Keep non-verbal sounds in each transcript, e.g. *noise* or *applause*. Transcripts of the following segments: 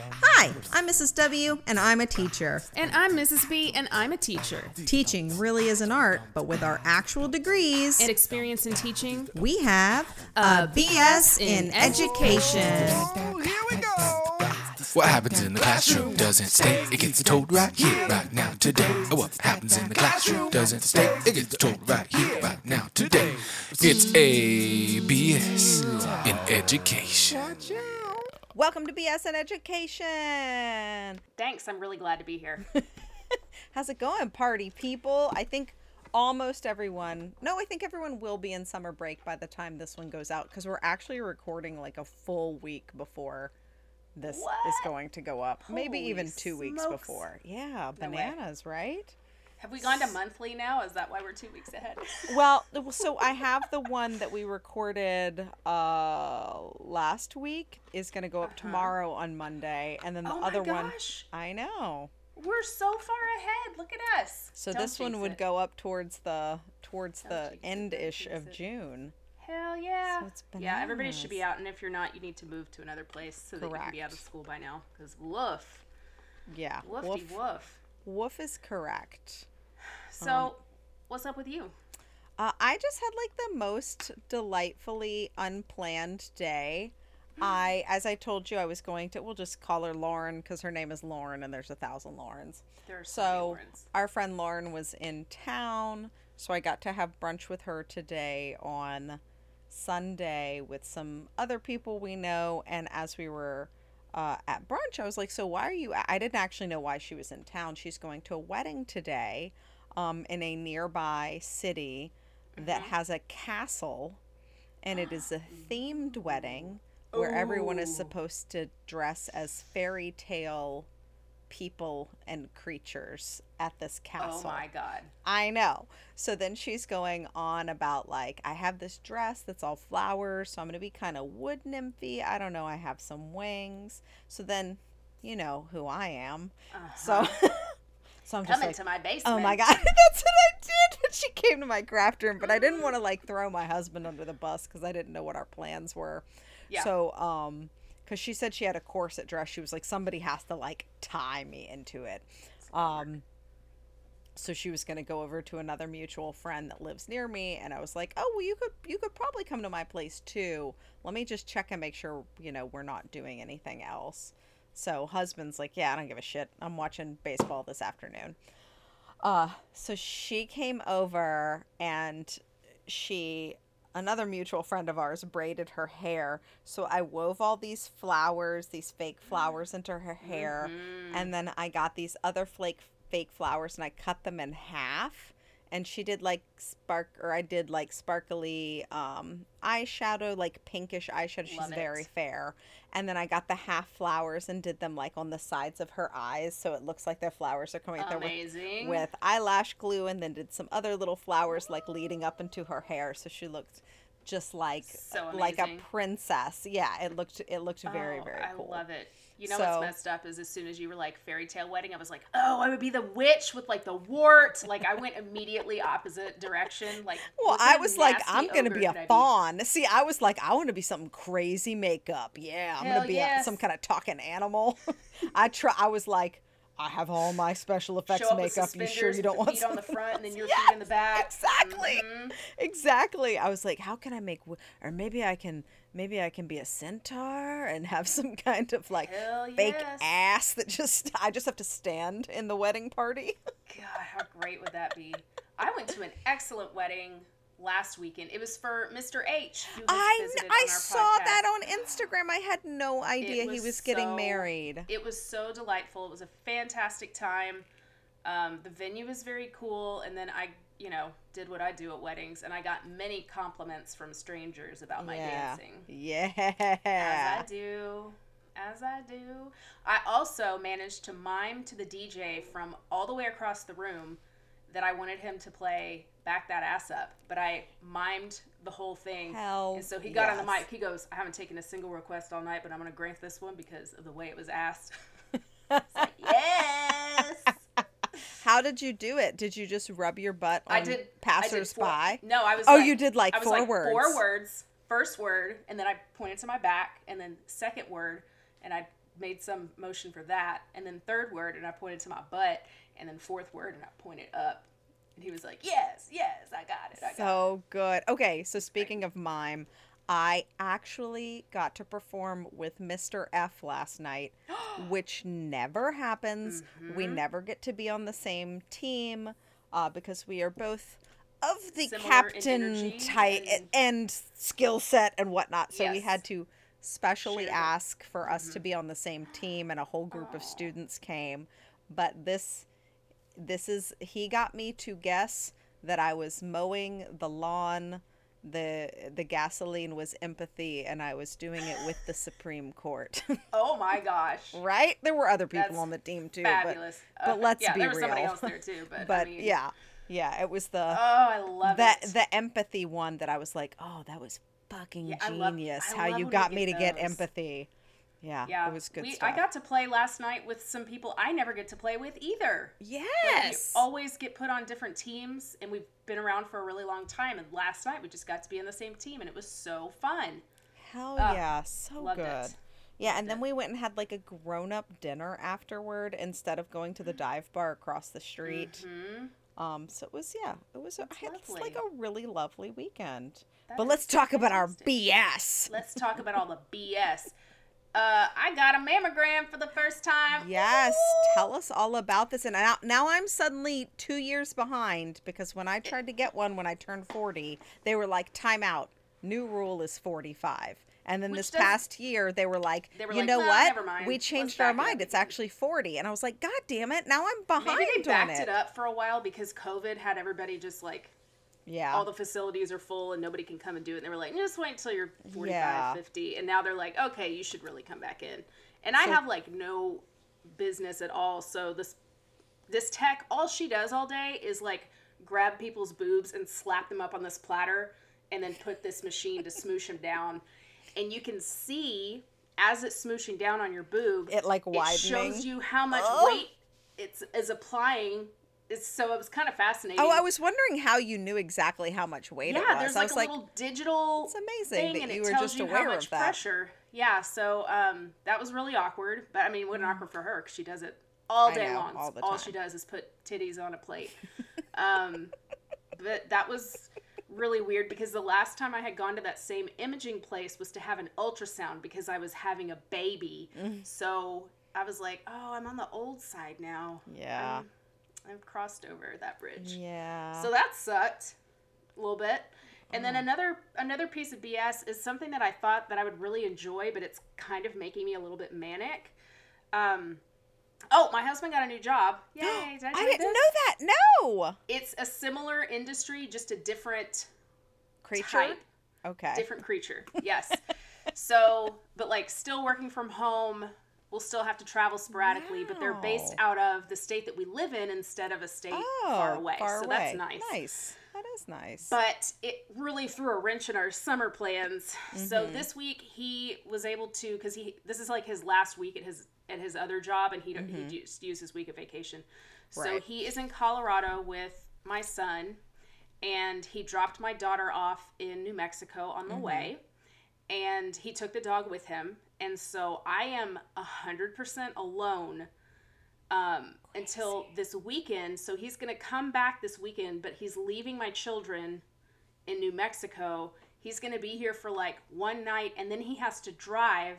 Hi, I'm Mrs. W, and I'm a teacher. And I'm Mrs. B, and I'm a teacher. Teaching really is an art, but with our actual degrees, And experience in teaching, we have a BS in education. Here we go. What happens in the classroom doesn't stay. It gets told right here, right now, today. Oh, what happens in the classroom doesn't stay. It gets told right here, right now, today. It's ABS in education. Welcome to BS in education. thanks. I'm really glad to be here. *laughs* How's it going, party people? I think almost everyone, no, I think everyone will be in summer break by the time this one goes out because we're actually recording like a full week before this is going to go up. Maybe even two weeks before. Yeah, No bananas, right? Have we gone to monthly now? Is that why we're two weeks ahead? *laughs* Well, so I have the one that we recorded uh last week is going to go up tomorrow on Monday and then the Uh-huh. Oh my other one gosh. I know. We're so far ahead. Look at us. So Don't this one would it. go up towards the towards Don't the end-ish of it. June. Hell yeah. So it's yeah, everybody should be out, and if you're not, you need to move to another place so that you can be out of school by now. Because woof, Yeah. woofy Woof, woof. woof is correct. So, Um, what's up with you? Uh, I just had like the most delightfully unplanned day. I, as I told you, I was going to. We'll just call her Lauren because her name is Lauren, and there's a thousand Laurens. There are so, our friend Lauren was in town, so I got to have brunch with her today on Sunday with some other people we know. And as we were uh, at brunch, I was like, "So why are you?" I didn't actually know why she was in town. She's going to a wedding today, um, in a nearby city that has a castle, and it is a themed wedding where everyone is supposed to dress as fairy tale people and creatures at this castle. Oh my god. I know. So then she's going on about like I have this dress that's all flowers, so I'm gonna be kind of wood nymphy. I don't know. I have some wings. So then, you know who I am. So, *laughs* so I'm just Come like, into my basement. oh my god, *laughs* that's what I did. She came to my craft room, but I didn't want to like throw my husband under the bus because I didn't know what our plans were. Yeah. So, um, because she said she had a corset dress, she was like, somebody has to like tie me into it. Um, so she was going to go over to another mutual friend that lives near me and i was like oh well you could you could probably come to my place too let me just check and make sure you know we're not doing anything else so husband's like yeah i don't give a shit. I'm watching baseball this afternoon. Uh so she came over and she another mutual friend of ours braided her hair. So i wove all these flowers these fake flowers into her hair. And then i got these other flake fake flowers and i cut them in half and she did like spark or i did like sparkly um eyeshadow like pinkish eyeshadow. She's very fair. And then i got the half flowers and did them like on the sides of her eyes so it looks like the flowers are coming out there with with eyelash glue and then did some other little flowers like leading up into her hair. So she looked just like So like a princess. Yeah it looked it looked very Oh, very I cool. love it. You know So- what's messed up is as soon as you were like fairy tale wedding, I was like, oh, I would be the witch with like the wart. Like I went immediately opposite direction. Like, *laughs* well i was like i'm gonna be a fawn see i was like i want to be something crazy makeup yeah i'm Hell gonna be a, some kind of talking animal *laughs* i try i was like i have all my special effects makeup you sure you don't want feet on the front and then your Yes, *laughs* feet in the back. exactly Mhm. exactly i was like how can i make w- or maybe i can maybe i can be a centaur and have some *laughs* kind of like fake ass that just i just have to stand in the wedding party *laughs* God, how great would that be? I went to an excellent wedding last weekend. It was for Mr. H. I i saw podcast. that on instagram i had no idea he was was getting married It was so delightful. It was a fantastic time. Um, the venue was very cool, and then I, you know, did what I do at weddings, and I got many compliments from strangers about my yeah dancing. yeah As I do. As I do. I also managed to mime to the DJ from all the way across the room that I wanted him to play Back That Ass Up. But I mimed the whole thing. Hell and so he got on the mic. He goes, I haven't taken a single request all night, but I'm going to grant this one because of the way it was asked. *laughs* yes. *laughs* How did you do it? Did you just rub your butt on I did I did four- No, I was. Oh, like- you did, like, I was four like words. Four words. first word, and then I pointed to my back, and then second word, and I made some motion for that, and then third word, and I pointed to my butt, and then fourth word, and I pointed up. And he was like, Yes, yes, I got it. I got it. So good. Okay, so speaking of mime, I actually got to perform with Mr. F last night, *gasps* which never happens. We Mm-hmm. never get to be on the same team uh, because we are both of the Similar captain type and- and, skill set and whatnot. So we had to specially Share ask for us to be on the same team, and a whole group of students came. But this this is he got me to guess that I was mowing the lawn. The the gasoline was empathy and I was doing it with the Supreme Court. *laughs* Oh my gosh. right? There were other people That's on the team too, Fabulous. but but let's yeah, be there was real. somebody else there too, but, *laughs* but I mean, yeah. Yeah, it was the Oh, I love that it. the empathy one that I was like, "Oh, that was fucking Yeah, I love- genius I how you got me to get empathy." Yeah, yeah, it was good we, stuff. I got to play last night with some people I never get to play with either. Like, we yes. always get put on different teams, and we've been around for a really long time. And last night we just got to be in the same team, and it was so fun. Hell yeah, so loved it. good. Yeah, and then we went and had like a grown up dinner afterward instead of going to the dive bar across the street. Mhm. Um, so it was yeah, it was a, it's like a really lovely weekend. That but let's talk about our. BS. Let's talk about all the BS. *laughs* Uh, I got a mammogram for the first time. Yes, tell us all about this. And now, now I'm suddenly two years behind because when I tried to get one when I turned 40, they were like, time out. New rule is 45. And then Which this past year, they were like, They were you like, know "Well, what? never mind. We changed our it mind. It's actually 40. And I was like, God damn it. Now I'm behind Maybe they backed it. it up for a while because COVID had everybody just like Yeah. all the facilities are full and nobody can come and do it. And they were like, just wait until you're 45, Yeah. 50. And now they're like, okay, you should really come back in. And I So- have like no business at all. So this this tech, all she does all day is like grab people's boobs and slap them up on this platter and then put this machine to smoosh them down. And you can see as it's smooshing down on your boob, It, like, It shows you how much Ugh. weight it's is applying. It's, so it was kind of fascinating. Oh, I was wondering how you knew exactly how much weight it was. Yeah, there's like was a like, little digital It's amazing that you were just you aware how of that. pressure. Yeah, so um, that was really awkward, but I mean, it wasn't awkward for her because she does it all day know, long. all all she does is put titties on a plate. *laughs* um, but that was really weird because the last time I had gone to that same imaging place was to have an ultrasound because I was having a baby. Mm. So I was like, oh, I'm on the old side now. Yeah. I'm- I've crossed over that bridge. yeah. So that sucked a little bit. And then another another piece of BS is something that I thought that I would really enjoy, but it's kind of making me a little bit manic. Um, oh, my husband got a new job. *gasps* Yay! Did I, I didn't this? know that. No. It's a similar industry, just a different Creature. type, Okay. different creature. *laughs* Yes. so, but like still working from home. We'll still have to travel sporadically, but they're based out of the state that we live in instead of a state Oh, far away. Far so away. that's nice. Nice. That is nice. but it really threw a wrench in our summer plans. Mm-hmm. So this week he was able to because he this is like his last week at his at his other job, and he he just used his week of vacation. So Mm-hmm. Right. he is in Colorado with my son, and he dropped my daughter off in New Mexico on Mm-hmm. the way, and he took the dog with him, and so I am hundred percent alone um, until this weekend. So he's going to come back this weekend, but he's leaving my children in New Mexico. He's going to be here for like one night, and then he has to drive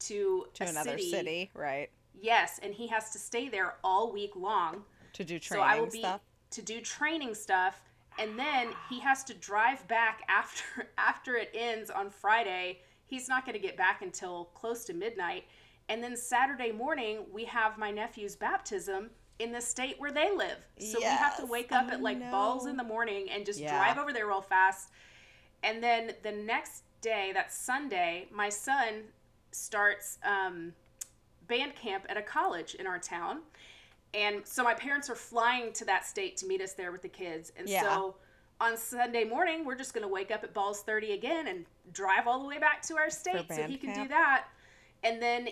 to, to another city. city. right? Yes, and he has to stay there all week long. To do So training I will be stuff. to do training stuff, and then he has to drive back *laughs* after after it ends on Friday. He's not going to get back until close to midnight, and then Saturday morning we have my nephew's baptism in the state where they live. So we have to wake up I at like balls in the morning and just Yeah. drive over there real fast. And then the next day, that's Sunday, my son starts um, band camp at a college in our town. And so my parents are flying to that state to meet us there with the kids. And Yeah. so on Sunday morning, we're just going to wake up at Balls 30 again and drive all the way back to our state so he can do that. And then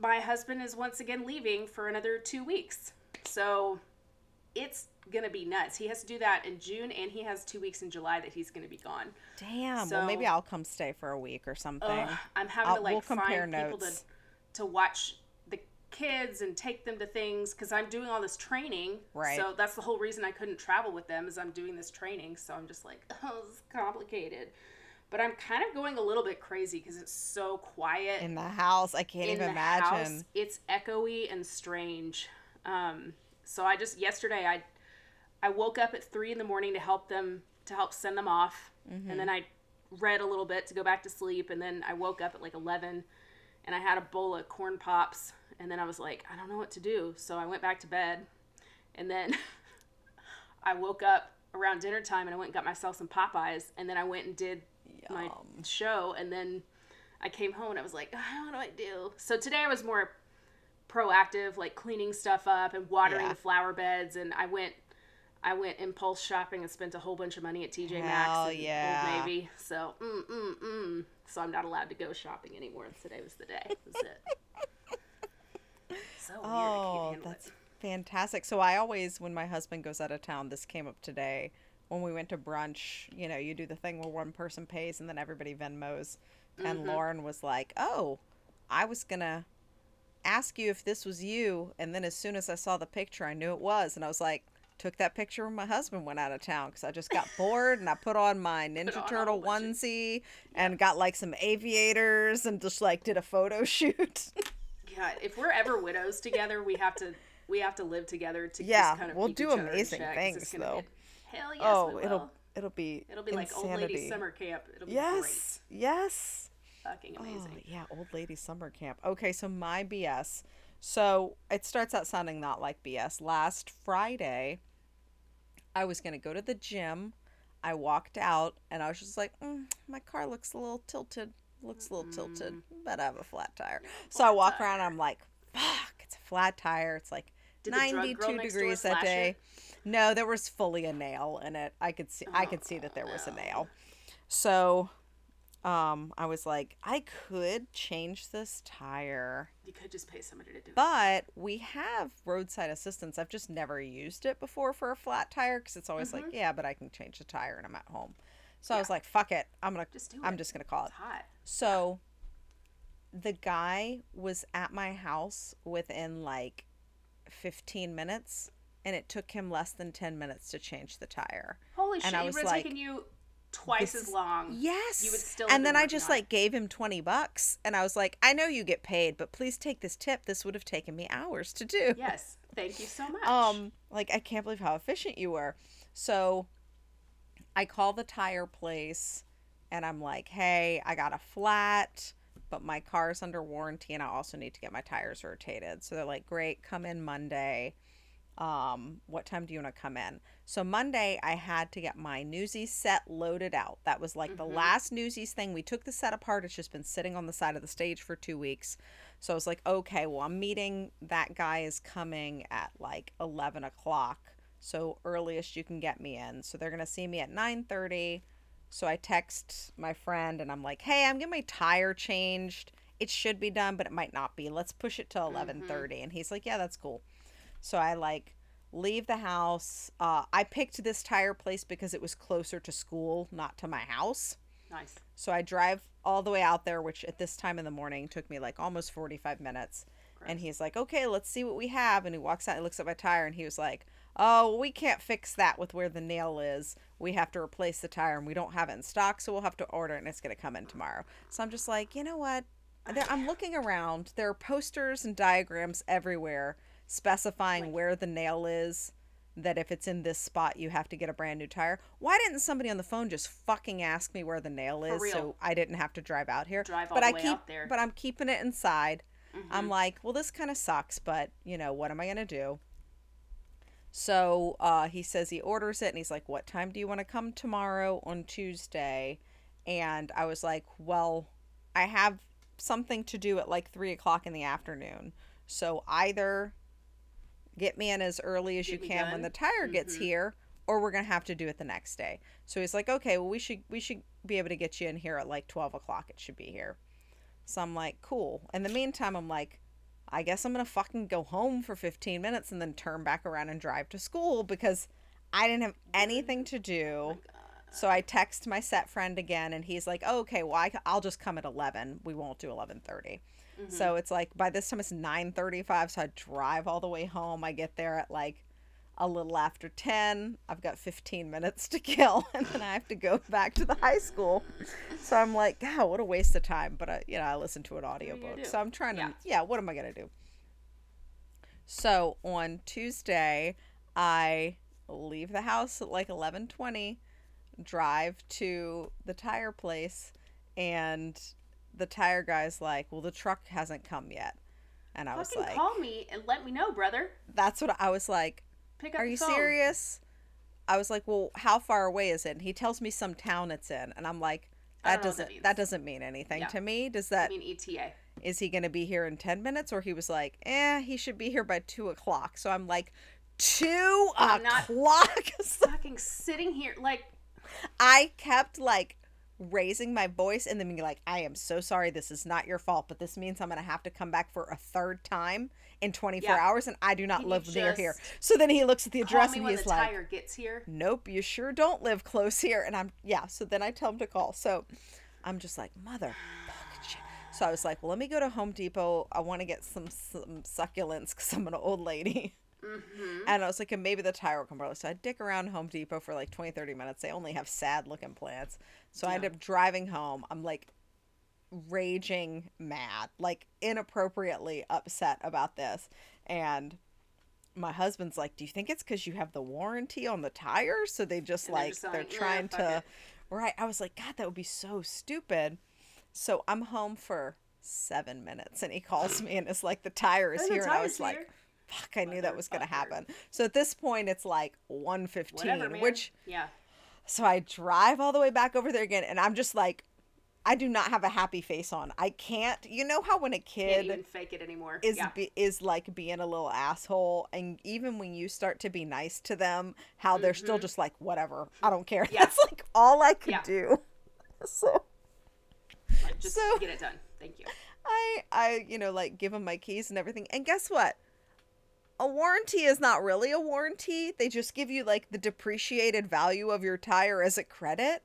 my husband is once again leaving for another two weeks. So it's gonna be nuts. He has to do that in June, and he has two weeks in July that he's gonna be gone. Damn. well, maybe I'll come stay for a week or something. Ugh, I'm having I'll- to like we'll find people to to watch kids and take them to things because I'm doing all this training. Right. So that's the whole reason I couldn't travel with them is I'm doing this training. So I'm just like, *laughs* oh, this is complicated. But I'm kind of going a little bit crazy because it's so quiet in the house, I can't in even the imagine. house. It's echoey and strange. Um, so I just yesterday I I woke up at three in the morning to help them to help send them off, Mm-hmm. and then I read a little bit to go back to sleep, and then I woke up at like eleven, and I had a bowl of corn pops, and then I was like I don't know what to do, so I went back to bed, and then *laughs* I woke up around dinner time and I went and got myself some Popeyes, and then I went and did my show, and then I came home and I was like, "Ah, what do I do? So today I was more proactive, like cleaning stuff up and watering Yeah. the flower beds, and I went. I went impulse shopping and spent a whole bunch of money at TJ Hell Maxx and yeah. Old Navy. So, mm, mm, mm. So I'm not allowed to go shopping anymore. Today was the day. That was it. So weird. Oh, can't that's it. fantastic. So I always, when my husband goes out of town, this came up today. When we went to brunch, you know, you do the thing where one person pays and then everybody Venmos. And Mm-hmm. Lauren was like, "Oh, I was gonna ask you if this was you." And then as soon as I saw the picture, I knew it was. And I was like, "Took that picture when my husband went out of town because I just got *laughs* bored and I put on my Ninja on Turtle whole bunch of- onesie and got like some aviators and just like did a photo *laughs* shoot." God, if we're ever widows together, we have to we have to live together to Yeah, just kind of we'll do amazing. Things, though. be- Hell yes, oh, it'll it'll be It'll be like old lady summer camp. It'll be Yes, yes. Fucking amazing. Oh, yeah, old lady summer camp. Okay, so my BS. So it starts out sounding not like BS. Last Friday, I was gonna go to the gym. I walked out and I was just like, mm, my car looks a little tilted. Looks a little tilted, but I have a flat tire. So I walk around and I'm like, fuck, it's a flat tire. It's like Did the drug girl 92 degrees that day. it? No, there was fully a nail in it. I could see I Oh, could see that there was a nail. So um I was like, I could change this tire. You could just pay somebody to do it. But we have roadside assistance. I've just never used it before for a flat tire because it's always like, yeah, but I can change the tire and I'm at home. So I was. Like, fuck it. I'm gonna Just do I'm just gonna call it. So the guy was at my house within like 15 minutes and it took him less than 10 minutes to change the tire. Holy And shit! I It was would have like, taken you twice this as long. Yes. You would still And then I just it. like gave him 20 bucks and I was like, I know you get paid, but please take this tip. This would have taken me hours to do. Yes. Thank you so *laughs* much. Um, like I can't believe how efficient you were. So I call the tire place and I'm like, "Hey, I got a flat, but my car's under warranty and I also need to get my tires rotated." So they're like, "Great, come in Monday." Um, what time do you want to come in? So Monday I had to get my Newsies set loaded out. That was like the last Newsies thing. We took the set apart. It's just been sitting on the side of the stage for two weeks. So I was like, okay, well, I'm meeting that guy is coming at like eleven o'clock. So earliest you can get me in. So they're gonna see me at nine thirty. So I text my friend and I'm like, hey, I'm getting my tire changed. It should be done, but it might not be. Let's push it to eleven thirty. And he's like, yeah, that's cool. So I like leave the house. Uh, I picked this tire place because it was closer to school, not to my house. nice. So I drive all the way out there, which at this time in the morning took me like almost 45 minutes. And he's like, okay, let's see what we have. And he walks out and looks at my tire and he was like, oh, we can't fix that with where the nail is. We have to replace the tire and we don't have it in stock. So we'll have to order it and it's going to come in tomorrow. So I'm just like, you know what? I'm looking around. There are posters and diagrams everywhere specifying where the nail is. That if it's in this spot, you have to get a brand new tire. Why didn't somebody on the phone just fucking ask me where the nail is, so. I didn't have to drive out here? Drive all but the I way keep, out there. Mm-hmm. but I'm keeping it inside. I'm like, well, this kind of sucks, but you know, what am I gonna do? So uh, he says he orders it, and he's like, "What time do you want to come tomorrow on Tuesday?" And I was like, "Well, I have something to do at like three o'clock in the afternoon, so either get me in as early as Get you can when the done. tire gets here, or we're gonna have to do it the next day." So he's like, "Okay, well, we should we should be able to get you in here at like twelve o'clock. It should be here." So I'm like, "Cool." In the meantime, I'm like. I guess I'm going to fucking go home for 15 minutes and then turn back around and drive to school because I didn't have anything to do. Oh so I text my set friend again and he's like, oh, "Okay, well I, will just come at 11. We won't do 11:30." So mm-hmm. it's like by this time it's 9:35, so I drive all the way home. I get there at like a little after 10. I've got 15 minutes to kill *laughs* and then I have to go back to the high school. So I'm like, God, what a waste of time. But I, you know, I listen to an audiobook. So I'm trying to, Yeah. yeah, what am I going to do? So on Tuesday, I leave the house at like 11:20, drive to the tire place and the tire guy's like, "Well, the truck hasn't come yet." And I was like, call me and let me know, brother. that's what I was like, Pick up are you phone. serious? I was like, well, how far away is it? And he tells me some town it's in, and I'm like, that don't that doesn't—that doesn't mean anything Yeah. to me. Does I that mean ETA. is he going to be here in ten minutes? Or he was like, eh, he should be here by two o'clock. So I'm like, two I'm o'clock. *laughs* Fucking sitting here like I kept like raising my voice and then being like, I am so sorry. This is not your fault, but this means I'm going to have to come back for a third time in 24 Yeah. hours, and I do not Can live near here. So then he looks at the address and he's like, tire gets here. Nope, you sure don't live close here. And I'm, yeah. So then I tell him to call. So I'm just like, mother. So I was like, well, let me go to Home Depot. I want to get some some succulents because I'm an old lady. Mm-hmm. And I was like, and maybe the tire will come early. So I dick around Home Depot for like 20, 30 minutes. They only have sad looking plants. So I end up driving home. I'm like raging mad, like inappropriately upset about this. And my husband's like, Do you think it's because you have the warranty on the tires? So they just And they're like, just they're like, trying fuck to. it." Right. I was like, God, that would be so stupid. So I'm home for seven minutes and he calls me and it's like, The tire is And here. And I was like. Fuck, I knew that was going to Motherfucker. happen. So at this point, it's like Whatever, 115, which yeah. so I drive all the way back over there again, and I'm just like, I do not have a happy face on. I can't. You know how when a kid even fake it anymore. is yeah. be, is like being a little asshole, and even when you start to be nice to them, how they're still just like, whatever, I don't care. Mm-hmm. *laughs* Yeah. That's like all I could Yeah. do. *laughs* So Like, just so- get it done. Thank you. I I you know like give them my keys and everything, and guess what? A warranty is not really a warranty. They just give you like the depreciated value of your tire as a credit.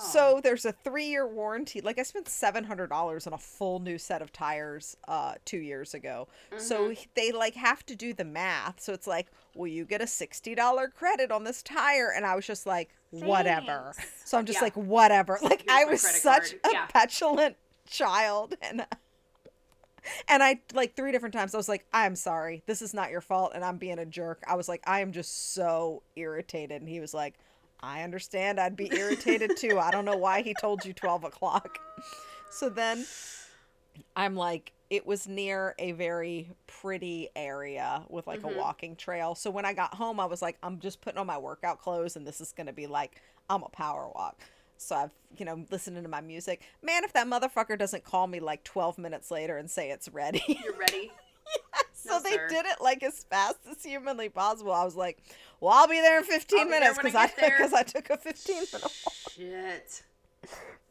Oh. So there's a three year warranty. Like I spent seven hundred dollars on a full new set of tires uh two years ago. So Mm-hmm. they like have to do the math. So it's like, will you get a sixty dollar credit on this tire, and I was just like, whatever. So I'm just Yeah. like, whatever. Like I was such card. a Yeah. petulant child, and *laughs* and I like three different times I was like, I'm sorry, this is not your fault, and I'm being a jerk. I was like, I am just so irritated, and he was like. I understand. I'd be irritated too. I don't know why he told you 12 o'clock. So then I'm like, it was near a very pretty area with like Mm-hmm. a walking trail. So when I got home, I was like, I'm just putting on my workout clothes and this is going to be like, I'm a power walk. So I've, you know, listening to my music. Man, if that motherfucker doesn't call me like 12 minutes later and say it's ready. You're ready. *laughs* so No, they sir. did it like as fast as humanly possible. I was like, well, I'll be there in 15 be minutes when I because I, because I took a 15 minute walk. Shit.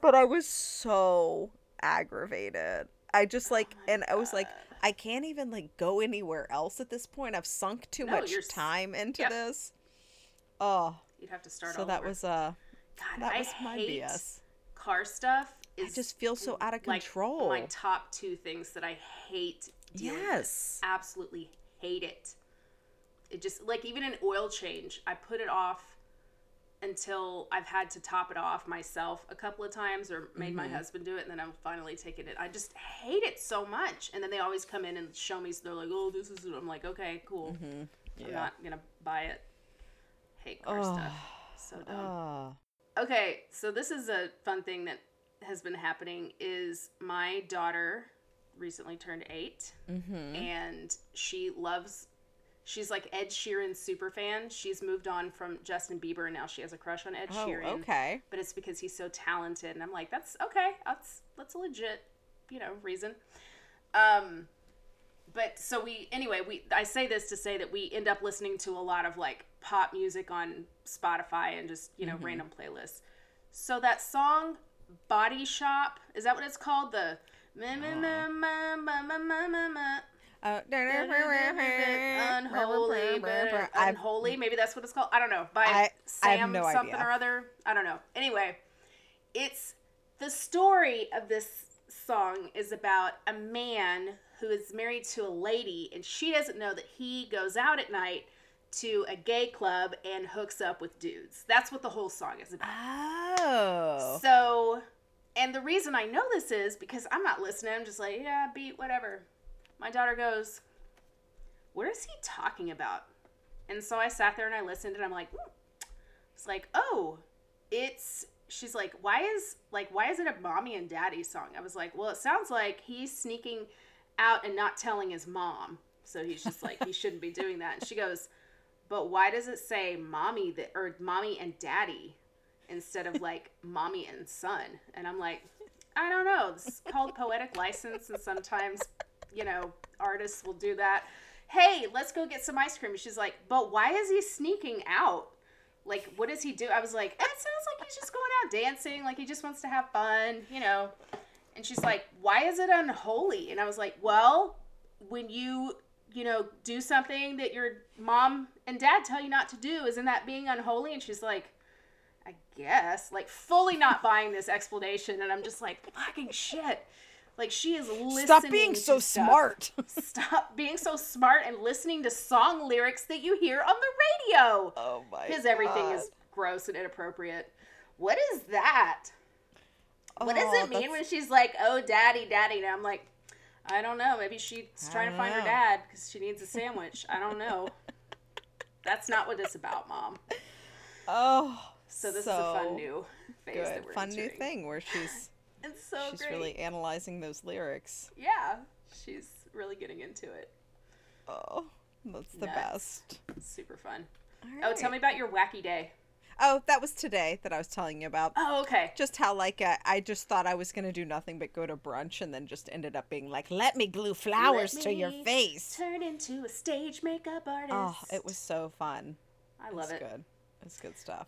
But I was so aggravated. I just like, Oh and I was like, I can't even like go anywhere else at this point. I've sunk too No, much time into Yep. this. Oh, You'd have to start so that over. was uh, God, that I was my hate BS. car stuff. I just feel so out of like control. my top two things that I hate. Dealing Yes. With. Absolutely hate it. It just like even an oil change, I put it off until I've had to top it off myself a couple of times or made Mm-hmm. my husband do it and then I'm finally taking it. I just hate it so much. And then they always come in and show me so they're like, "Oh, this is it." I'm like, "Okay, cool. I'm not going to buy it." Hate car stuff. So dumb. Oh. Okay, so this is a fun thing that has been happening is my daughter recently turned 8 Mm-hmm. and she loves She's like Ed Sheeran super fan. She's moved on from Justin Bieber and now she has a crush on Ed oh, Sheeran. Okay. But it's because he's so talented. And I'm like, that's okay. That's that's a legit, you know, reason. Um but so we anyway, we I say this to say that we end up listening to a lot of like pop music on Spotify and just, you know, mm-hmm. random playlists. So that song Body Shop, is that what it's called? The uh-huh. Uh, unholy, but unholy. Maybe that's what it's called. I don't know. By I- I have Sam no something idea. or other. I don't know. Anyway, it's the story of this song is about a man who is married to a lady, and she doesn't know that he goes out at night to a gay club and hooks up with dudes. That's what the whole song is about. Oh. So, and the reason I know this is because I'm not listening. I'm just like, yeah, beat, whatever. My daughter goes, What is he talking about? And so I sat there and I listened and I'm like, hmm. It's like, oh, it's, she's like, why is, like, why is it a mommy and daddy song? I was like, well, it sounds like he's sneaking out and not telling his mom. So he's just like, he shouldn't be doing that. And she goes, but why does it say mommy that, or mommy and daddy? instead of like mommy and son. And I'm like, I don't know. It's called poetic license, and sometimes, you know, artists will do that. Hey, let's go get some ice cream. She's like, but why is he sneaking out? Like, what does he do? I was like, it sounds like he's just going out dancing. Like, he just wants to have fun, you know. And she's like, why is it unholy? And I was like, well, when you, you know, do something that your mom and dad tell you not to do, isn't that being unholy? And she's like, I guess, like fully not buying this explanation, and I'm just like, fucking shit. Like she is listening. Stop being so stuff. smart. *laughs* Stop being so smart and listening to song lyrics that you hear on the radio. oh my Because everything is gross and inappropriate. What is that? What does Oh, it mean that's- when she's like, "Oh, daddy, daddy"? And I'm like, I don't know. Maybe she's trying to find her dad because she needs a *laughs* sandwich. I don't know. That's not what it's about, mom. Oh, So this is a fun new phase that good, we're fun new thing where she's It's so she's great. really analyzing those lyrics. yeah, she's really getting into it. Oh, that's the Nuts. best. Super fun. All Oh, tell me about your wacky day. Oh, that was today that I was telling you about. Oh, okay. Just how like uh, I just thought I was gonna do nothing but go to brunch, and then just ended up being like, "Let me glue flowers to your face." Turn into a stage makeup artist. Oh, it was so fun. I love it. it's it. good. It's good stuff.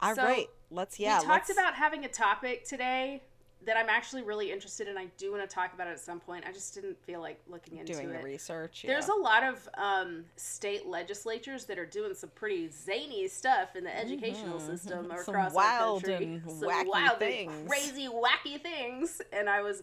All So, right, let's yeah. we talked let's- about having a topic today that I'm actually really interested in. I do want to talk about it at some point. I just didn't feel like looking into doing it. the research. There's a lot of um, state legislatures that are doing some pretty zany stuff in the educational system Mm-hmm. *laughs* Some across wild country. and *laughs* some wacky wild things. crazy, wacky things. And I was,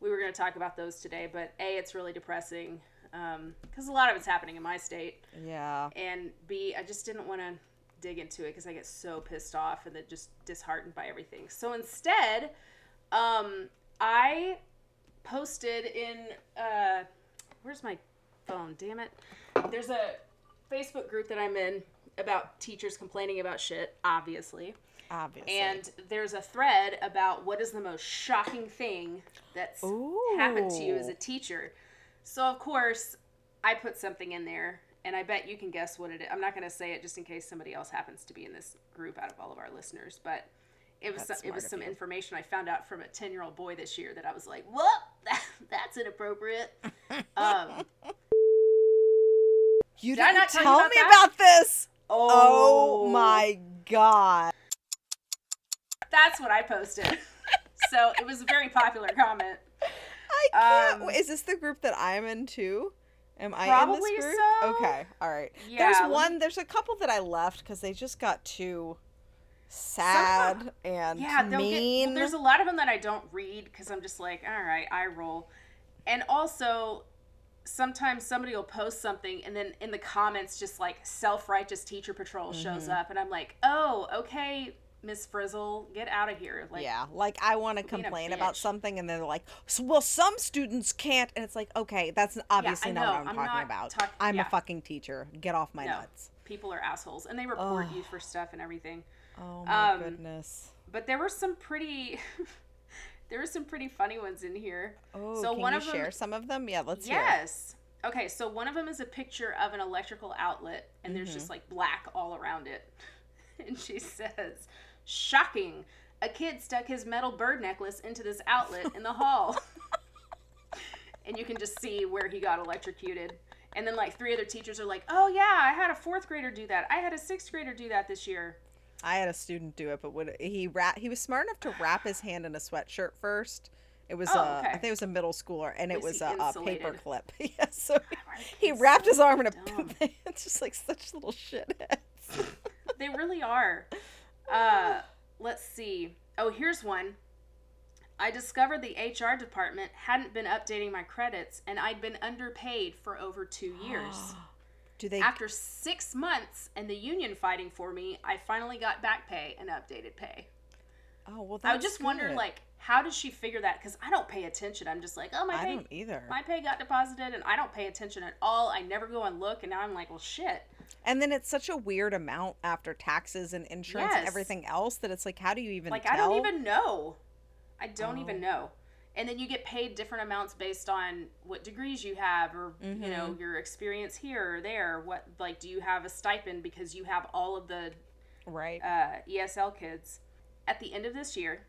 we were going to talk about those today. But a, it's really depressing because a lot of it's happening in my state, yeah. and b, I just didn't want to dig into it because I get so pissed off and then just disheartened by everything. So instead, um, I posted in uh, where's my phone? Damn it! There's a Facebook group that I'm in about teachers complaining about shit, obviously. Obviously. And there's a thread about what is the most shocking thing that's happened to you as a Ooh. teacher. So of course, I put something in there, and I bet you can guess what it is. I'm not going to say it just in case somebody else happens to be in this group out of all of our listeners, but it was That's some, it was some you. information I found out from a 10 year old boy this year that I was like, "What? *laughs* That, that's inappropriate." um, *laughs* you did didn't not tell tell about me that? about this. Oh my god. That's what I posted. *laughs* so it was a very popular comment. I can't. Um, is this the group that I'm in too? Am I Probably in this group? so. Okay, all right. Yeah, there's one. There's a couple that I left because they just got too sad and Yeah, mean. get. Well, there's a lot of them that I don't read because I'm just like, all right, I roll. And also, sometimes somebody will post something and then in the comments, just like self righteous teacher patrol shows Mm-hmm. up, and I'm like, oh, okay, Miss Frizzle, get out of here. Like, yeah, like I want to complain about something, and they're like, "Well, some students can't," and it's like, "Okay, that's obviously not what I'm, I'm talking about. talk- I'm yeah. a fucking teacher. Get off my no, nuts." people are assholes, and they report Ugh. you for stuff and everything. Oh my Um, goodness. But there were some pretty. *laughs* there were some pretty funny ones in here. Oh, so can one you of them- share some of them? Yeah, let's hear. Yes. Okay, so one of them is a picture of an electrical outlet, and there's Mm-hmm. just like black all around it. *laughs* And she says, Shocking! A kid stuck his metal bird necklace into this outlet in the hall. *laughs* and you can just see where he got electrocuted. And then, like, three other teachers are like, Oh, yeah, I had a fourth grader do that. I had a sixth grader do that this year. I had a student do it, but would he wrap? He was smart enough to wrap his hand in a sweatshirt first, It was Oh, a, I okay. think it was a middle schooler, and it least was a, a paper clip. yeah, so are he wrapped so his arm in a. dumb? it's just like such little shitheads. They really are. Uh, let's see. Oh, here's one. I discovered the HR department hadn't been updating my credits, and I'd been underpaid for over two years. Do they? After six months and the union fighting for me, I finally got back pay and updated pay. oh well, I just wondered, good. like, how does she figure that? Because I don't pay attention. I'm just like, oh, my I pay, don't either. my pay got deposited, and I don't pay attention at all. I never go and look, and now I'm like, well, shit. And then it's such a weird amount after taxes and insurance and everything else that it's like, how do you even Like, tell? I don't even know. I don't Oh. even know. And then you get paid different amounts based on what degrees you have, or you know Mm-hmm. your experience here or there. What like do you have a stipend because you have all of the right. uh, ESL kids. At the end of this year,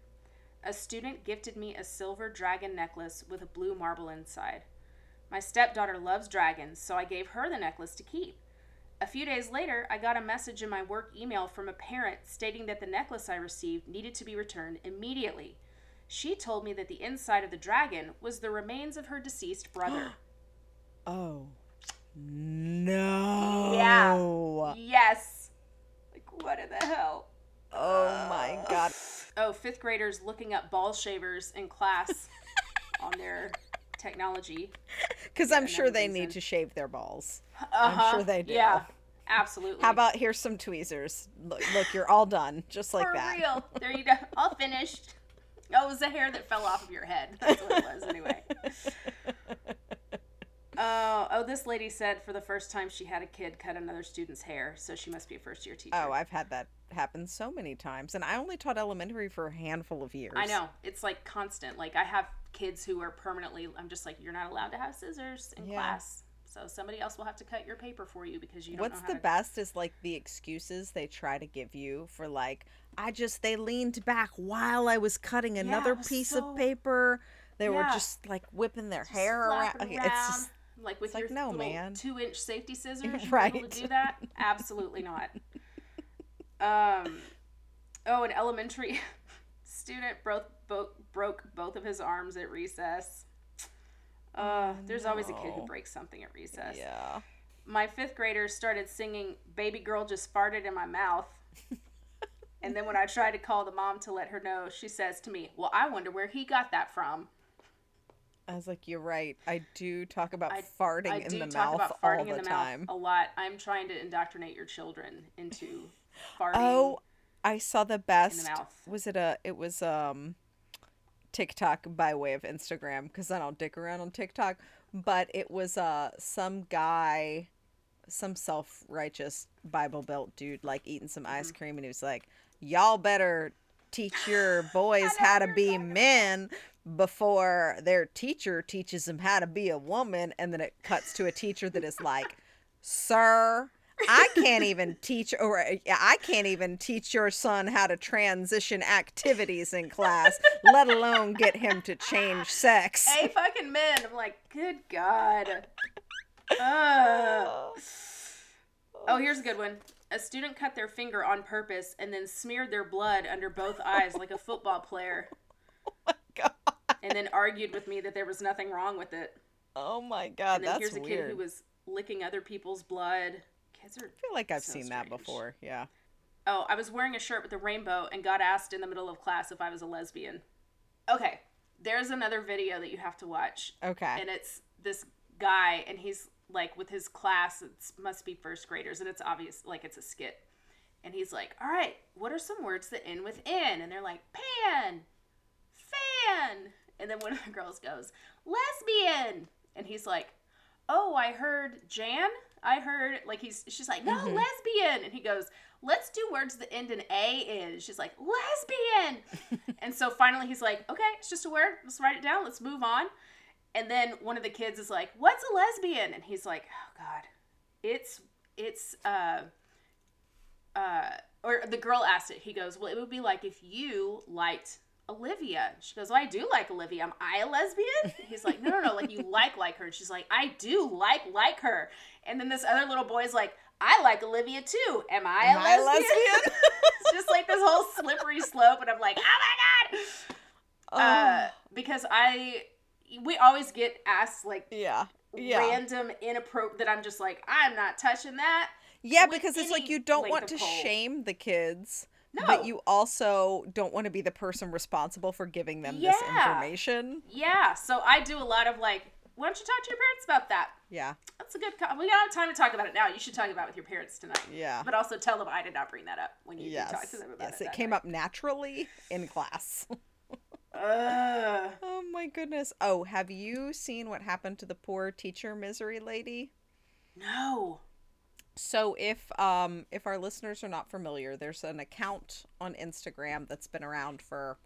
a student gifted me a silver dragon necklace with a blue marble inside. My stepdaughter loves dragons, so I gave her the necklace to keep. A few days later, I got a message in my work email from a parent stating that the necklace I received needed to be returned immediately. She told me that the inside of the dragon was the remains of her deceased *gasps* brother. oh no. Yeah. Yes. Like, what in the hell? Oh my god. Oh, fifth graders looking up ball shavers in class *laughs* on their technology. Because I'm sure they reason. need to shave their balls. Uh-huh. sure they do. Yeah, absolutely. How about here's some tweezers? Look, look, you're all done, just like For that. real? There you *laughs* go. All finished. Oh, it was the hair that fell off of your head. That's what it was, anyway. Oh, *laughs* oh, this lady said for the first time she had a kid cut another student's hair, so she must be a first year teacher. Oh, I've had that happen so many times, and I only taught elementary for a handful of years. I know. It's like constant. Like I have kids who are permanently I'm just like you're not allowed to have scissors in Yeah. class. So somebody else will have to cut your paper for you because you don't What's the to best is like the excuses they try to give you for like I just they leaned back while I was cutting another it was piece so- of paper. They were just like whipping their just hair around. Okay, It's just like with like, your no, little man. two inch safety *laughs* scissors. You able Right. to do that? Absolutely not. *laughs* Um, oh, an elementary *laughs* student broke both broke both of his arms at recess. Uh, there's always a kid who breaks something at recess. yeah. My fifth graders started singing "Baby Girl Just Farted in My Mouth." And then when I tried to call the mom to let her know, she says to me, Well, I wonder where he got that from. I was like, you're right. I do talk about I- farting I in do the talk mouth about farting all in the, the time. mouth a lot. I'm trying to indoctrinate your children into *laughs* farting. Oh, I saw the best. mouth. Was it a? It was um, TikTok by way of Instagram because I don't dick around on TikTok. But it was uh some guy, some self righteous Bible Belt dude like eating some Mm-hmm. ice cream and he was like, "Y'all better teach your *sighs* boys how to be men." Before their teacher teaches them how to be a woman, and then it cuts to a teacher that is like, Sir, I can't even *laughs* teach, or I can't even teach your son how to transition activities in class, let alone get him to change sex. Hey, fucking men. I'm like, Good God. *laughs* Ugh. Oh. oh, here's a good one. A student cut their finger on purpose and then smeared their blood under both *laughs* oh eyes like a football player, *laughs* Oh my God. and then argued with me that there was nothing wrong with it. Oh my god, And then that's here's a weird. kid who was licking other people's blood. Kids are I feel like I've so seen that before. Yeah. Oh, I was wearing a shirt with a rainbow and got asked in the middle of class if I was a lesbian. Okay, there's another video that you have to watch. Okay. And it's this guy, and he's like with his class, it must be first graders, and it's obvious, like it's a skit. And he's like, All right, what are some words that end with N? And they're like, pan, fan. And then one of the girls goes, lesbian. And he's like, oh, I heard Jan. I heard like he's she's like no mm-hmm. lesbian, and he goes, let's do words that end in a in. She's like lesbian, *laughs* and so finally he's like, okay, it's just a word. Let's write it down. Let's move on. And then one of the kids is like, what's a lesbian? And he's like, oh god, it's it's uh uh or the girl asked it. He goes, well, it would be like if you liked Olivia. She goes, well, I do like Olivia. Am I a lesbian? He's like, no, no, no, like you *laughs* like like her. And she's like, I do like like her. And then this other little boy's like, I like Olivia too. Am I Am a I lesbian? lesbian? *laughs* it's just like this whole slippery slope, and I'm like, oh my god. uh, because I we always get asked like yeah. Yeah. random inappropriate that I'm just like I'm not touching that. Yeah, because it's like you don't want to pole. shame the kids, No. but you also don't want to be the person responsible for giving them this information. Yeah, so I do a lot of like, why don't you talk to your parents about that? Yeah. That's a good. Co- we don't have time to talk about it now. You should talk about it with your parents tonight. Yeah. But also tell them I did not bring that up when you Yes. talk to them about yes, it. it came night. up naturally in class. *laughs* Ugh. oh my goodness. Oh, have you seen what happened to the poor teacher misery lady? No. So if um if our listeners are not familiar, there's an account on Instagram that's been around for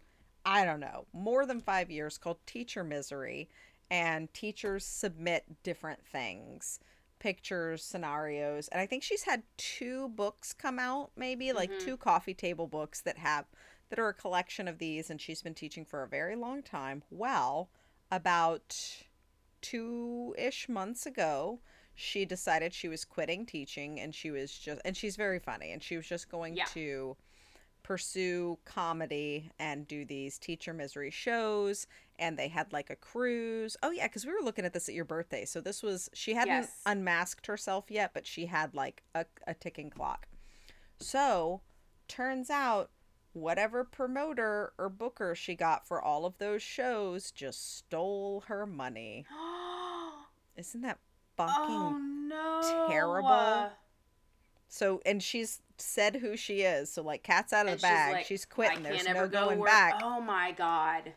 I don't know, more than 5 years called Teacher Misery and teachers submit different things, pictures, scenarios, and I think she's had two books come out maybe, like two coffee table books that have that are a collection of these and she's been teaching for a very long time. Well, about two ish months ago, she decided she was quitting teaching and she was just, and she's very funny, and she was just going Yeah. to pursue comedy and do these teacher misery shows. And they had like a cruise. Oh, yeah, because we were looking at this at your birthday. So this was, she hadn't Yes. unmasked herself yet, but she had like a, a ticking clock. So, turns out whatever promoter or booker she got for all of those shows just stole her money. *gasps* Isn't that fucking oh no. terrible? so? And she's said who she is. So like, cat's out of And the bag. like, she's quitting. can't There's ever no go going work. back. Oh my god.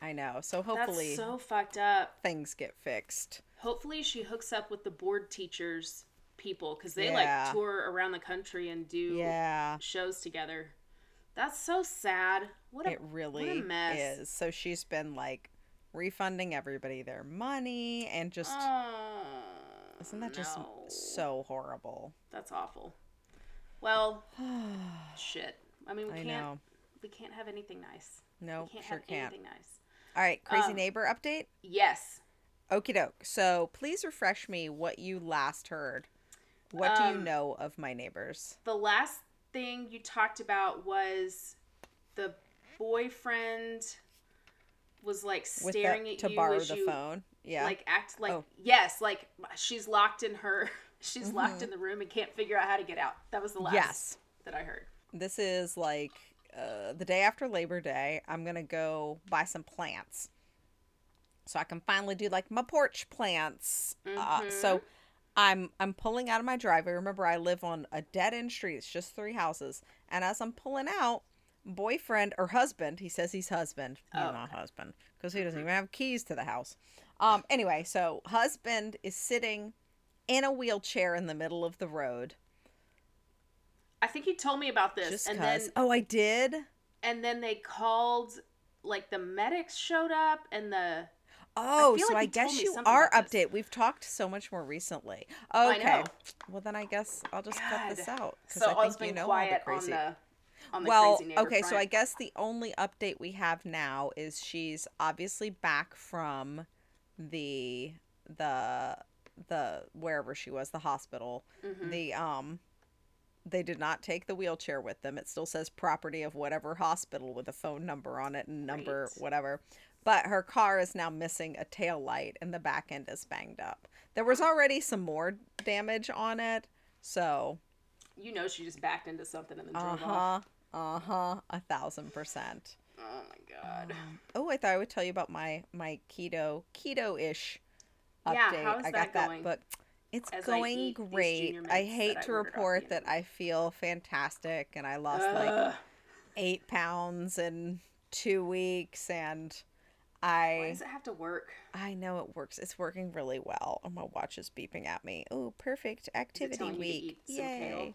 I know. So hopefully That's so fucked up. things get fixed. Hopefully she hooks up with the Bored Teachers people because they Yeah. like tour around the country and do Yeah. shows together. That's so sad. What a It really mess. is. So she's been like refunding everybody their money and just Oh, isn't that just so horrible? That's awful. Well, *sighs* shit. I mean, we I can't. know. We can't have anything nice. No, we can't sure have can't. anything nice. All right, crazy Um, neighbor update. Yes. Okie doke. So please refresh me what you last heard. What do you Um, know of my neighbors? The last thing you talked about was the boyfriend was like staring the, at to you to borrow the you phone. Yeah. like act like Oh. yes, like she's locked in her *laughs* she's locked Mhm. in the room and can't figure out how to get out. That was the last yes. that I heard. This is like uh, the day after Labor Day. I'm gonna go buy some plants, so I can finally do like my porch plants. Uh, so Mhm. I'm I'm pulling out of my driveway. Remember, I live on a dead end street. It's just three houses, and as I'm pulling out, boyfriend or husband, he says he's husband. He's Oh, not husband because he doesn't even have keys to the house. Um. Anyway, so husband is sitting in a wheelchair in the middle of the road. I think he told me about this Just and cause. then oh, I did. and then they called like the medics showed up and the Oh, feel so like I guess you are update. We've talked so much more recently. I Okay. Well, then I guess I'll just cut this out because so I I think you know all the on crazy. the on the well, crazy okay, so. I guess the only update we have now is she's obviously back from the the the wherever she was, the hospital. Mhm. The um they did not take the wheelchair with them. It still says property of whatever hospital with a phone number on it and number Great. whatever. But her car is now missing a tail light and the back end is banged up. There was already some more damage on it. So, you know she just backed into something and then drove off. huh, uh huh, a thousand percent. Oh my god. Oh, I thought I would tell you about my my keto keto ish update. Yeah, how is I that got that going? book. It's As going eat great. I hate that I to off the report that. I feel fantastic and I lost like eight pounds in two weeks and Why I does it have to work? I know it works. It's working really well. And my watch is beeping at me. Oh, perfect activity telling you to week. eat some kale? Yay.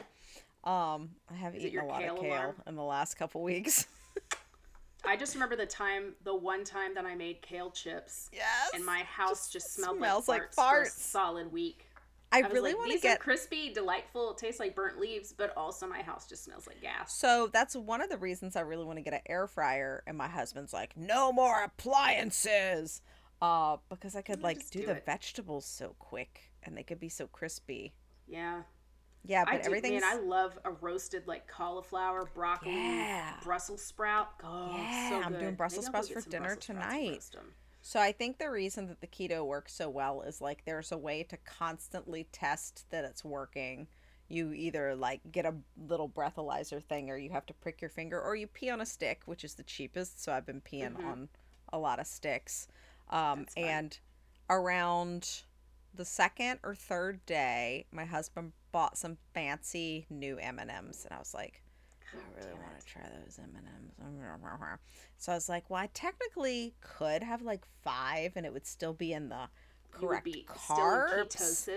Um, I have Is eaten a lot kale of kale alarm? in the last couple weeks. *laughs* I just remember the time, the one time that I made kale chips, yes. and my house just, smelled smells like like farts, for a solid week. I, I really like, want to get are crispy, delightful. It tastes like burnt leaves, but also my house just smells like gas. So that's one of the reasons I really want to get an air fryer. And my husband's like, no more appliances. Uh, because I could like do, do the it. vegetables so quick and they could be so crispy. Yeah, Yeah, but I do, everything's man, I love a roasted like cauliflower, broccoli, Yeah. Brussels sprout. God, Yeah, so I'm doing. Brussels Maybe sprouts for dinner Brussels sprouts and tonight. So I think the reason that the keto works so well is like there's a way to constantly test that it's working. You either like get a little breathalyzer thing or you have to prick your finger or you pee on a stick, which is the cheapest. So I've been peeing on a lot of sticks. Um Mm-hmm. And around the second or third day, my husband bought some fancy new M&Ms and I was like, I really want to try those M&Ms. *laughs* So I was like, well, I technically could have like five and it would still be in the You correct carbs.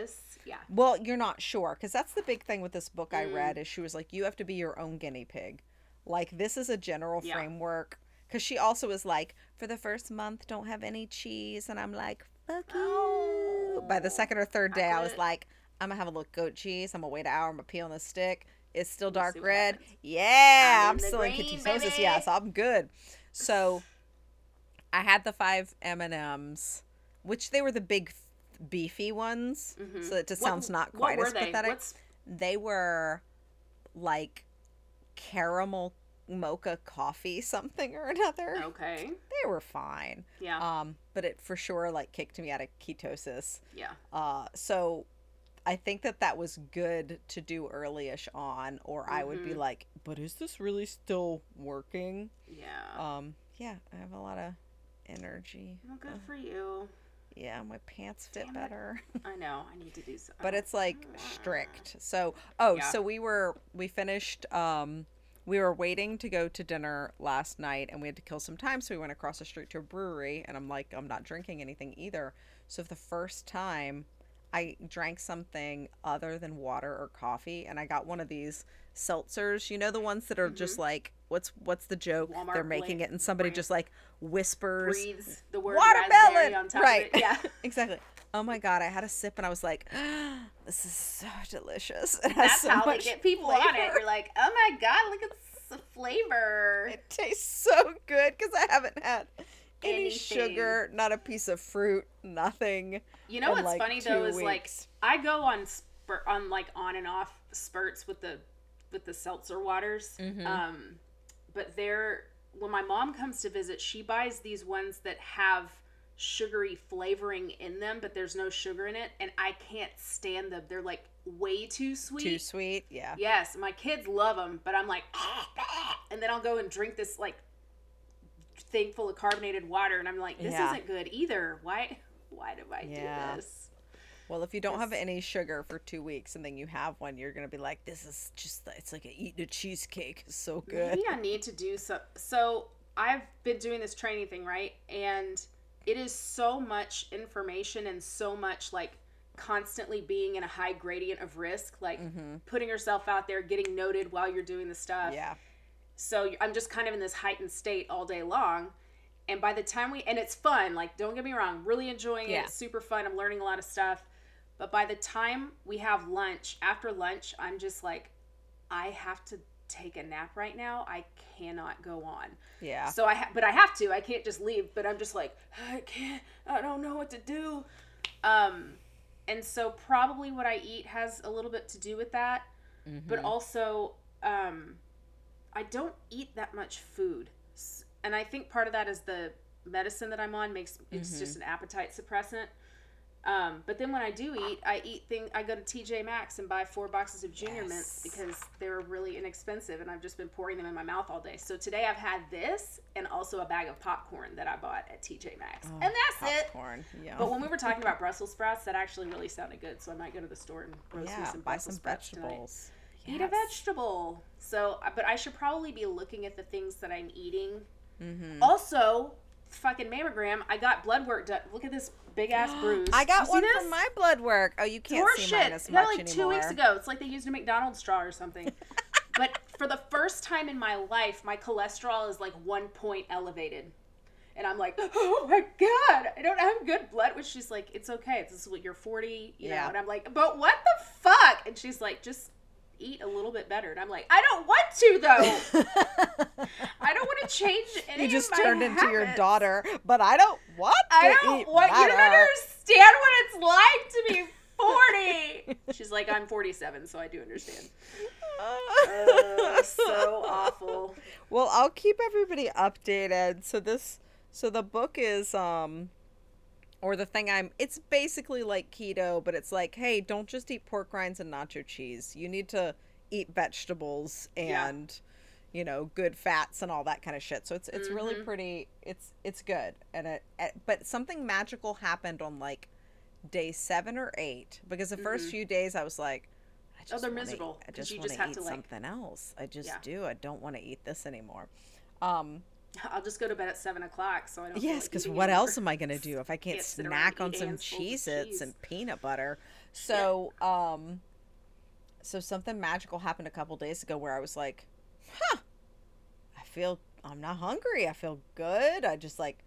Yeah. Well, you're not sure because that's the big thing with this book Mm. I read is she was like, you have to be your own guinea pig. Like this is a general Yeah. framework because she also was like, for the first month, don't have any cheese, and I'm like, fuck you. Oh, By the second or third day, I was like, I'm gonna have a little goat cheese. I'm gonna wait an hour. I'm gonna pee on the stick. It's still dark red. happens. Yeah, I'm I'm, in still in green, ketosis. baby. Yes, I'm good. So, *laughs* I had the five M and M's, which they were the big, beefy ones. So it just What- sounds not quite as they? pathetic. What's They were like caramel mocha coffee something or another. okay? They were fine. Yeah. Um, but it for sure like kicked me out of ketosis. yeah. Uh, so I think that that was good to do early-ish on, or I would Mm-hmm. be like, but is this really still working? Yeah. Um, yeah, I have a lot of energy. well, good for you. Yeah, my pants fit Damn it. better. *laughs* I know. I need to do so. but it's like strict. So, oh, Yeah. so we were we finished um we were waiting to go to dinner last night and we had to kill some time so we went across the street to a brewery and I'm like I'm not drinking anything either. So for the first time I drank something other than water or coffee and I got one of these seltzers, you know the ones that are just like what's what's the joke? Mm-hmm. Walmart They're making bla- it and somebody brand. just like whispers breathes the word watermelon on top right of it. Yeah. *laughs* exactly oh my god i had a sip and i was like *gasps* this is so delicious *laughs* it That's so how they get people on it. flavor. You're like, oh my god, look at the flavor. it tastes so good because i haven't had any Anything. sugar not a piece of fruit nothing You know what's like, funny though two is like. I go on spurt on like on and off spurts with the with the seltzer waters. Mm-hmm. Um, but they're when my mom comes to visit, she buys these ones that have sugary flavoring in them, but there's no sugar in it, and I can't stand them. They're like way too sweet. too sweet yeah Yes, my kids love them, but I'm like, and then I'll go and drink this like thing full of carbonated water, and I'm like, this Yeah. isn't good either. Why? Why do I Yeah. do this? well if you don't have any sugar for two weeks and then you have one you're gonna be like this is just it's like eating a cheesecake it's so good Maybe I need to do so. So I've been doing this training thing, right? And it is so much information and so much like constantly being in a high gradient of risk, like mm-hmm. putting yourself out there, getting noted while you're doing the stuff. yeah So I'm just kind of in this heightened state all day long. And by the time we, and it's fun, like, don't get me wrong, really enjoying Yeah. it. It's super fun. I'm learning a lot of stuff. But by the time we have lunch, after lunch, I'm just like, I have to take a nap right now. I cannot go on. yeah So I, ha- but I have to. I can't just leave. But I'm just like, I can't. I don't know what to do. Um, and so probably what I eat has a little bit to do with that. But also, um, I don't eat that much food, and I think part of that is the medicine that I'm on makes it's just an appetite suppressant. Um, but then when I do eat, I eat thing. I go to TJ Maxx and buy four boxes of Junior Mints because they're really inexpensive, and I've just been pouring them in my mouth all day. So today I've had this and also a bag of popcorn that I bought at TJ Maxx, and that's it. popcorn yeah But when we were talking about Brussels sprouts, that actually really sounded good. So I might go to the store and roast me yeah some buy Brussels some sprouts tonight. Vegetables Eat a vegetable. So, but I should probably be looking at the things that I'm eating. Mm-hmm. Also, fucking mammogram. I got blood work done. Look at this big ass *gasps* bruise. I got see one from my blood work. Oh, you can't see mine as much it like anymore. two weeks ago. It's like they used a McDonald's straw or something. *laughs* but for the first time in my life, my cholesterol is like one point elevated. And I'm like, *gasps* oh my god, I don't have good blood. Which she's like, it's okay. This is what you're 40, you know. Yeah. And I'm like, but what the fuck? And she's like, just eat a little bit better. And I'm like, I don't want to though. *laughs* I don't want to change any. you just turned into your daughter, but I don't want I don't want you don't understand what it's like to be 40. She's *laughs* She's like, I'm 47, so I do understand. *laughs* Uh, so awful. Well, I'll keep everybody updated. So this so the book is um or the thing I'm it's basically like keto, but it's like, hey, don't just eat pork rinds and nacho cheese. You need to eat vegetables Yeah. and you know, good fats and all that kind of shit. So it's it's really Mhm. pretty it's it's good. And it, it but something magical happened on like day 7 or 8 because the first few days I was like I just Mm-hmm. Oh, they're miserable, I just want to eat like- something else. I just Yeah. do. I don't want to eat this anymore. Um, I'll just go to bed at 7 o'clock so I don't yes, because eating what anymore. *laughs* else am I gonna do if I can't snack on some Cheez-Its cheese. and peanut butter? So, um, so something magical happened a couple days ago where I was like, huh, I feel I'm not hungry. I feel good. I just like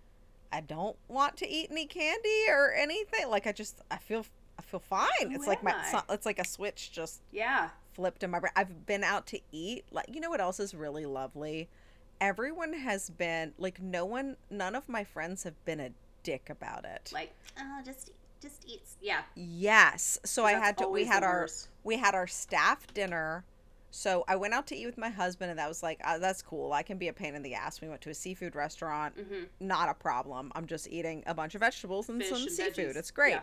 I don't want to eat any candy or anything. Like I just I feel I feel fine. Who it's like my it's, not- it's like a switch just Yeah. flipped in my brain. I've been out to eat. Like, you know what else is really lovely? Everyone has been like, no one, none of my friends have been a dick about it. Like, oh, just just eat. Yeah. yes. So I had to. We had our we had our staff dinner. So I went out to eat with my husband, and that was like, uh, that's cool. I can be a pain in the ass. We went to a seafood restaurant. Mhm. Not a problem. I'm just eating a bunch of vegetables and Fish some and seafood. veggies. It's great. Yeah.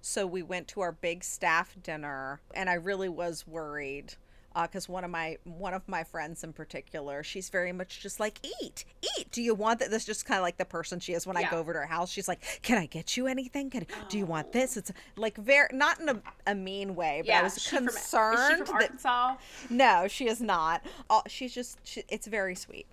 So we went to our big staff dinner, and I really was worried because one of my one of my friends in particular, she's very much just like eat, eat. Do you want that? That's just kind of like the person she is when I go over to her house. She's like, "Can I get you anything? Can do you want this?" It's like very not in a, a mean way, but Yeah. I was she from- concerned Is she from that no, she is not. Uh, she's just she, it's very sweet.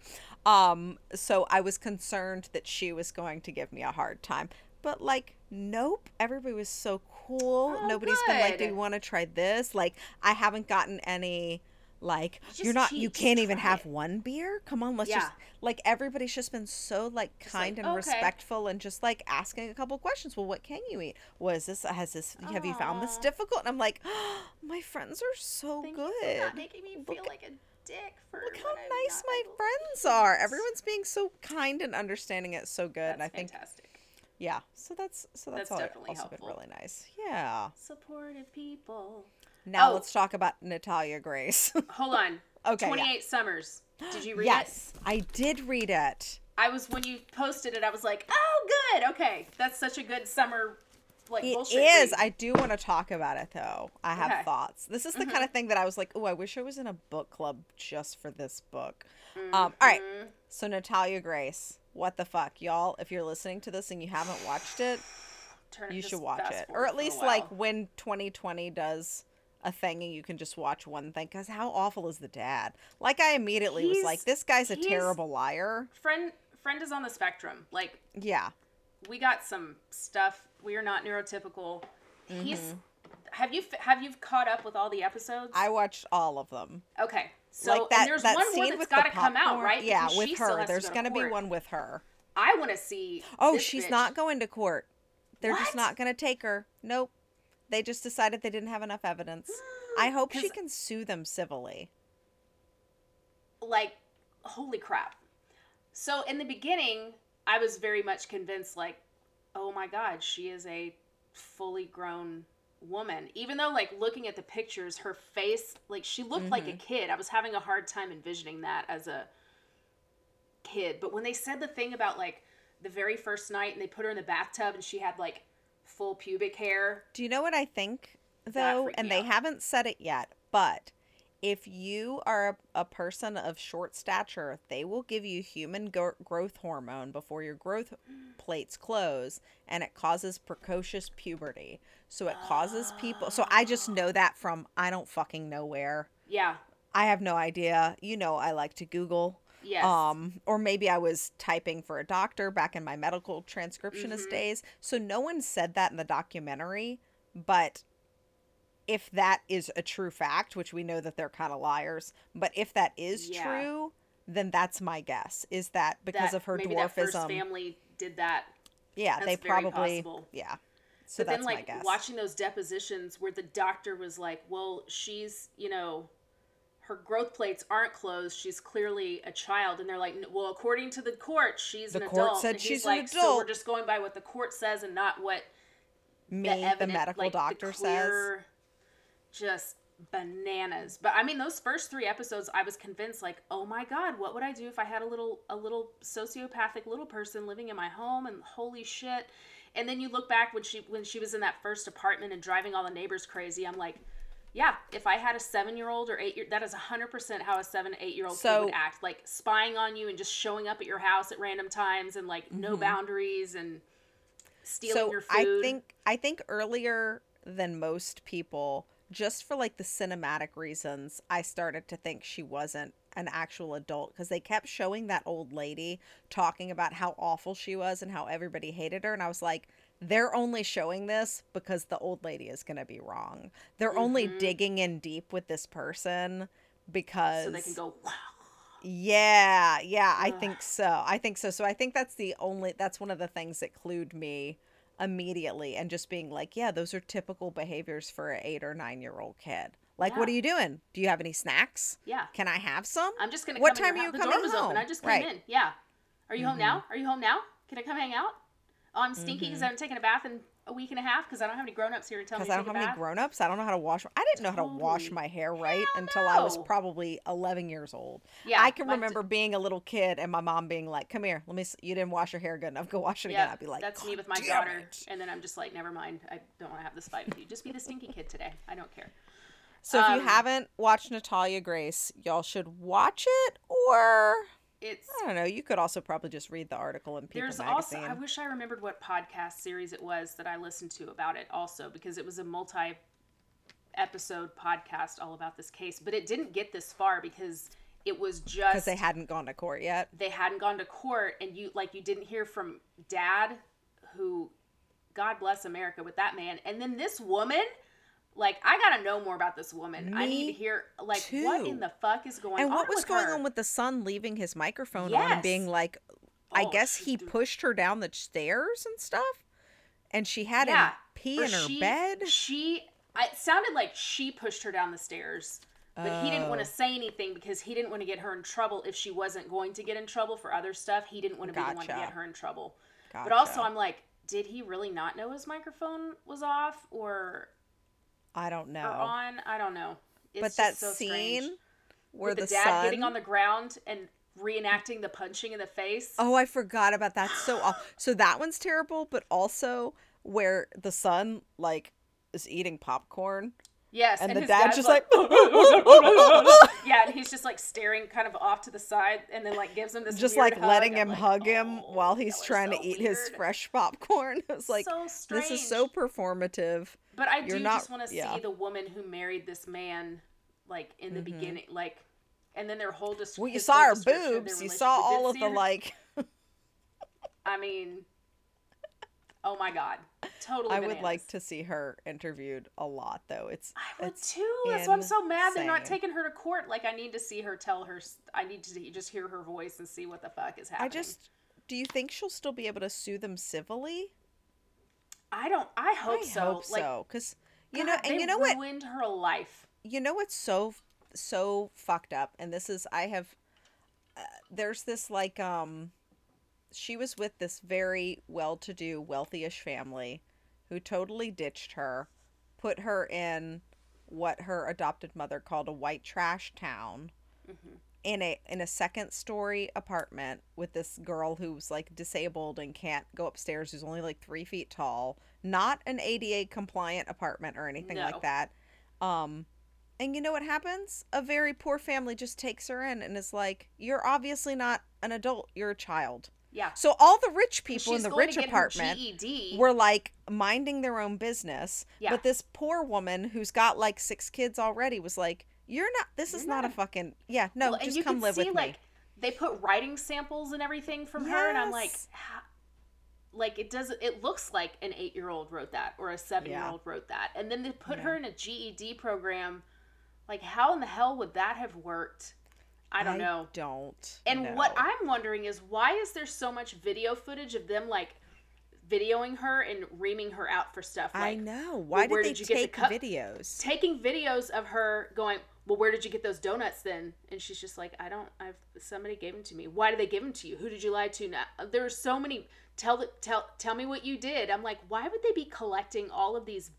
Um so I was concerned that she was going to give me a hard time. But like nope, everybody was so cool. Oh, Nobody's been like, "Do you want to try this?" Like I haven't gotten any like Just you're not you can't even have it." one beer come on let's Yeah. just like everybody's just been so like like, kind and "Okay." respectful and just like asking a couple questions well what can you eat was this has this have you found this difficult and i'm like *gasps* my friends are so Thank good not making me feel Look- like a dick for Look how nice my friends are. Everyone's being so kind and understanding. It's so good, That's and I think fantastic. Yeah. So that's so that's, That's all definitely also been really nice. Yeah. Supportive people. Now Oh. let's talk about Natalia Grace. *laughs* Hold on. Okay, yeah. 28 Summers. Did you read it? yes, I did read it. I was when you posted it. I was like, oh, good. Okay, that's such a good summer like It is. read. I do want to talk about it though. I have Okay. Mm-hmm. thoughts. This is the kind of thing that I was like, oh, I wish I was in a book club just for this book. Mm-hmm. Um, all right. So Natalia Grace, what the fuck, y'all? If you're listening to this and you haven't watched it, you should watch it or at least like when 2020 does a thing and you can just watch one thing because how awful is the dad like i immediately was like this guy's a terrible liar friend friend is on the spectrum. Like yeah we got some stuff. We are not neurotypical. He's. Mm-hmm. Have you have you caught up with all the episodes? i watched all of them okay. So like that and there's that one more scene that's with got to come out, right? yeah Because with her. there's to gonna be one with her. I want to see. oh she's bitch. not going to court. They're just not going to take her. Nope. They just decided they didn't have enough evidence. *gasps* I hope she can sue them civilly. Like holy crap. So in the beginning i was very much convinced like oh my god she is a fully grown woman even though like looking at the pictures her face like she looked like Mm-hmm. a kid i was having a hard time envisioning that as a kid but when they said the thing about like the very first night and they put her in the bathtub and she had like full pubic hair Do you know what I think though? And they out. haven't said it yet, but if you are a, a person of short stature, they will give you human go- growth hormone before your growth plates close, and it causes precocious puberty. So it causes people. So I just know that from I don't fucking know where. yeah I have no idea. You know, I like to Google. yes Um, or maybe I was typing for a doctor back in my medical transcriptionist Mhm. days. So no one said that in the documentary, but if that is a true fact, which we know that they're kind of liars, but if that is Yeah. true, then that's my guess. Is that because that- of her maybe that first dwarfism? family did that yeah, they That's very probably possible. yeah. So but then like watching those depositions where the doctor was like well she's you know her growth plates aren't closed she's clearly a child and they're like well according to the court she's The an court adult said and he's she's an like so we're just going by what the court says and not what Me, the, the, medical like, doctor the says. Just bananas. But I mean, those first three episodes, I was convinced, like, oh my god, what would I do if I had a little a little sociopathic little person living in my home? And holy shit! And then you look back when she when she was in that first apartment and driving all the neighbors crazy. I'm like, yeah, if I had a seven year old or eight year, that is hundred percent how a seven eight year old So- kid would act, like spying on you and just showing up at your house at random times and like no boundaries and stealing Mm-hmm. so your food. I think I think earlier than most people, just for like the cinematic reasons, I started to think she wasn't an actual adult because they kept showing that old lady talking about how awful she was and how everybody hated her, and I was like. They're only showing this because the old lady is going to be wrong. They're only mm-hmm. digging in deep with this person because so they can go. Wow. yeah, yeah, I think so. I think so. So I think that's the only that's one of the things that clued me immediately and just being like, yeah, those are typical behaviors for an 8 or 9 year old kid. Like, what are you doing? Do you have any snacks? Yeah. Can I have some? I'm just gonna. What come in time are you house. coming The door was home? open. I just came Right. Mm-hmm. in. Yeah. Are you home now? Are you home now? Can I come hang out? Oh, I'm stinky because I haven't taken a bath in a week and a half because I don't have any grown ups here to tell me Because I don't have any grown ups. I don't know how to wash. I didn't know how to wash my hair right Hell until I was probably 11 years old. Yeah, I can my d- remember being a little kid and my mom being like, "Come here, let me. s- You didn't wash your hair good enough. Go wash it again." I'd be like, that's me with my daughter, it." and then I'm just like, never mind. I don't want to have this fight with you. Just be the stinky kid today. I don't care. So if you Um, haven't watched Natalia Grace, y'all should watch it, or It's I don't know. You could also probably just read the article in People there's also. magazine. I wish I remembered what podcast series it was that I listened to about it also because it was a multi episode podcast all about this case, but it didn't get this far because it was just because they hadn't gone to court yet. they hadn't gone to court and you like you didn't hear from dad who god bless america with that man and then this woman like i gotta know more about this woman i need to hear like what in the fuck is going And on And what was going her? on with the son leaving his microphone on and being Yes. like, I Oh, guess he dude. pushed her down the stairs and stuff, and she had yeah him pee or in her she, bed. she it sounded like she pushed her down the stairs but he didn't want Oh. to say anything because he didn't want to get her in trouble if she wasn't going to get in trouble for other stuff he didn't want to be the one to get her in trouble But also, I'm like, did he really not know his microphone was off or, I don't or know. on? I don't know. It's But that so scene strange. where with the, the, dad son getting on the ground and reenacting the punching in the face. Oh, I forgot about that. So, *gasps* so that one's terrible, but also where the son like is eating popcorn yes, and, the his dad's dad's just like, *laughs* yeah, and he's just like staring kind of off to the side, and then like gives him this just weird like letting I'm him like, hug him "Oh, while he's trying so to eat his fresh popcorn. *laughs* It's like so this is so performative. But I You're do not- just want to yeah. Mm-hmm. see the woman who married this man, like in the beginning, like, and then their whole dis- Well, you saw her description boobs. You saw all of the her- like. *laughs* I mean, oh my god, totally. I would like to see her interviewed a lot, though. It's I would it's too. That's why I'm so mad they're not taking her to court. Like, I need to see her tell her. I need to just hear her voice and see what the fuck is happening. I just. Do you think she'll still be able to sue them civilly? I don't. I hope I so. hope like, so, because you God, know, and you know what? ruined her life. you know what's so so fucked up and this is i have uh, there's this like um she was with this very well-to-do wealthy-ish family who totally ditched her put her in what her adopted mother called a white trash town in a in a second story apartment with this girl who's like disabled and can't go upstairs who's only like three feet tall not an ada compliant apartment or anything No. like that um and you know what happens a very poor family just takes her in and is like you're obviously not an adult you're a child Yeah. so all the rich people in the rich apartment were like minding their own business. Yeah. But this poor woman who's got like six kids already was like, "You're not. This is You're not, not a fucking yeah. No, Well, just you come live see, with like, me." They put writing samples and everything from her, and I'm like, like it does. It looks like an eight year old wrote that or a seven year old wrote that, and then they put her in a GED program. Like, how in the hell would that have worked? I don't know. Don't. And what. I'm wondering is why is there so much video footage of them like videoing her and reaming her out for stuff? Like, I know. Why did did they the take videos? taking videos of her going, "Well, where did you get those donuts then?" And she's just like, "I don't. I've somebody gave them to me. Why did they give them to you? Who did you lie to?" Now, there are so many. Tell the tell tell me what you did. I'm like, why would they be collecting all of these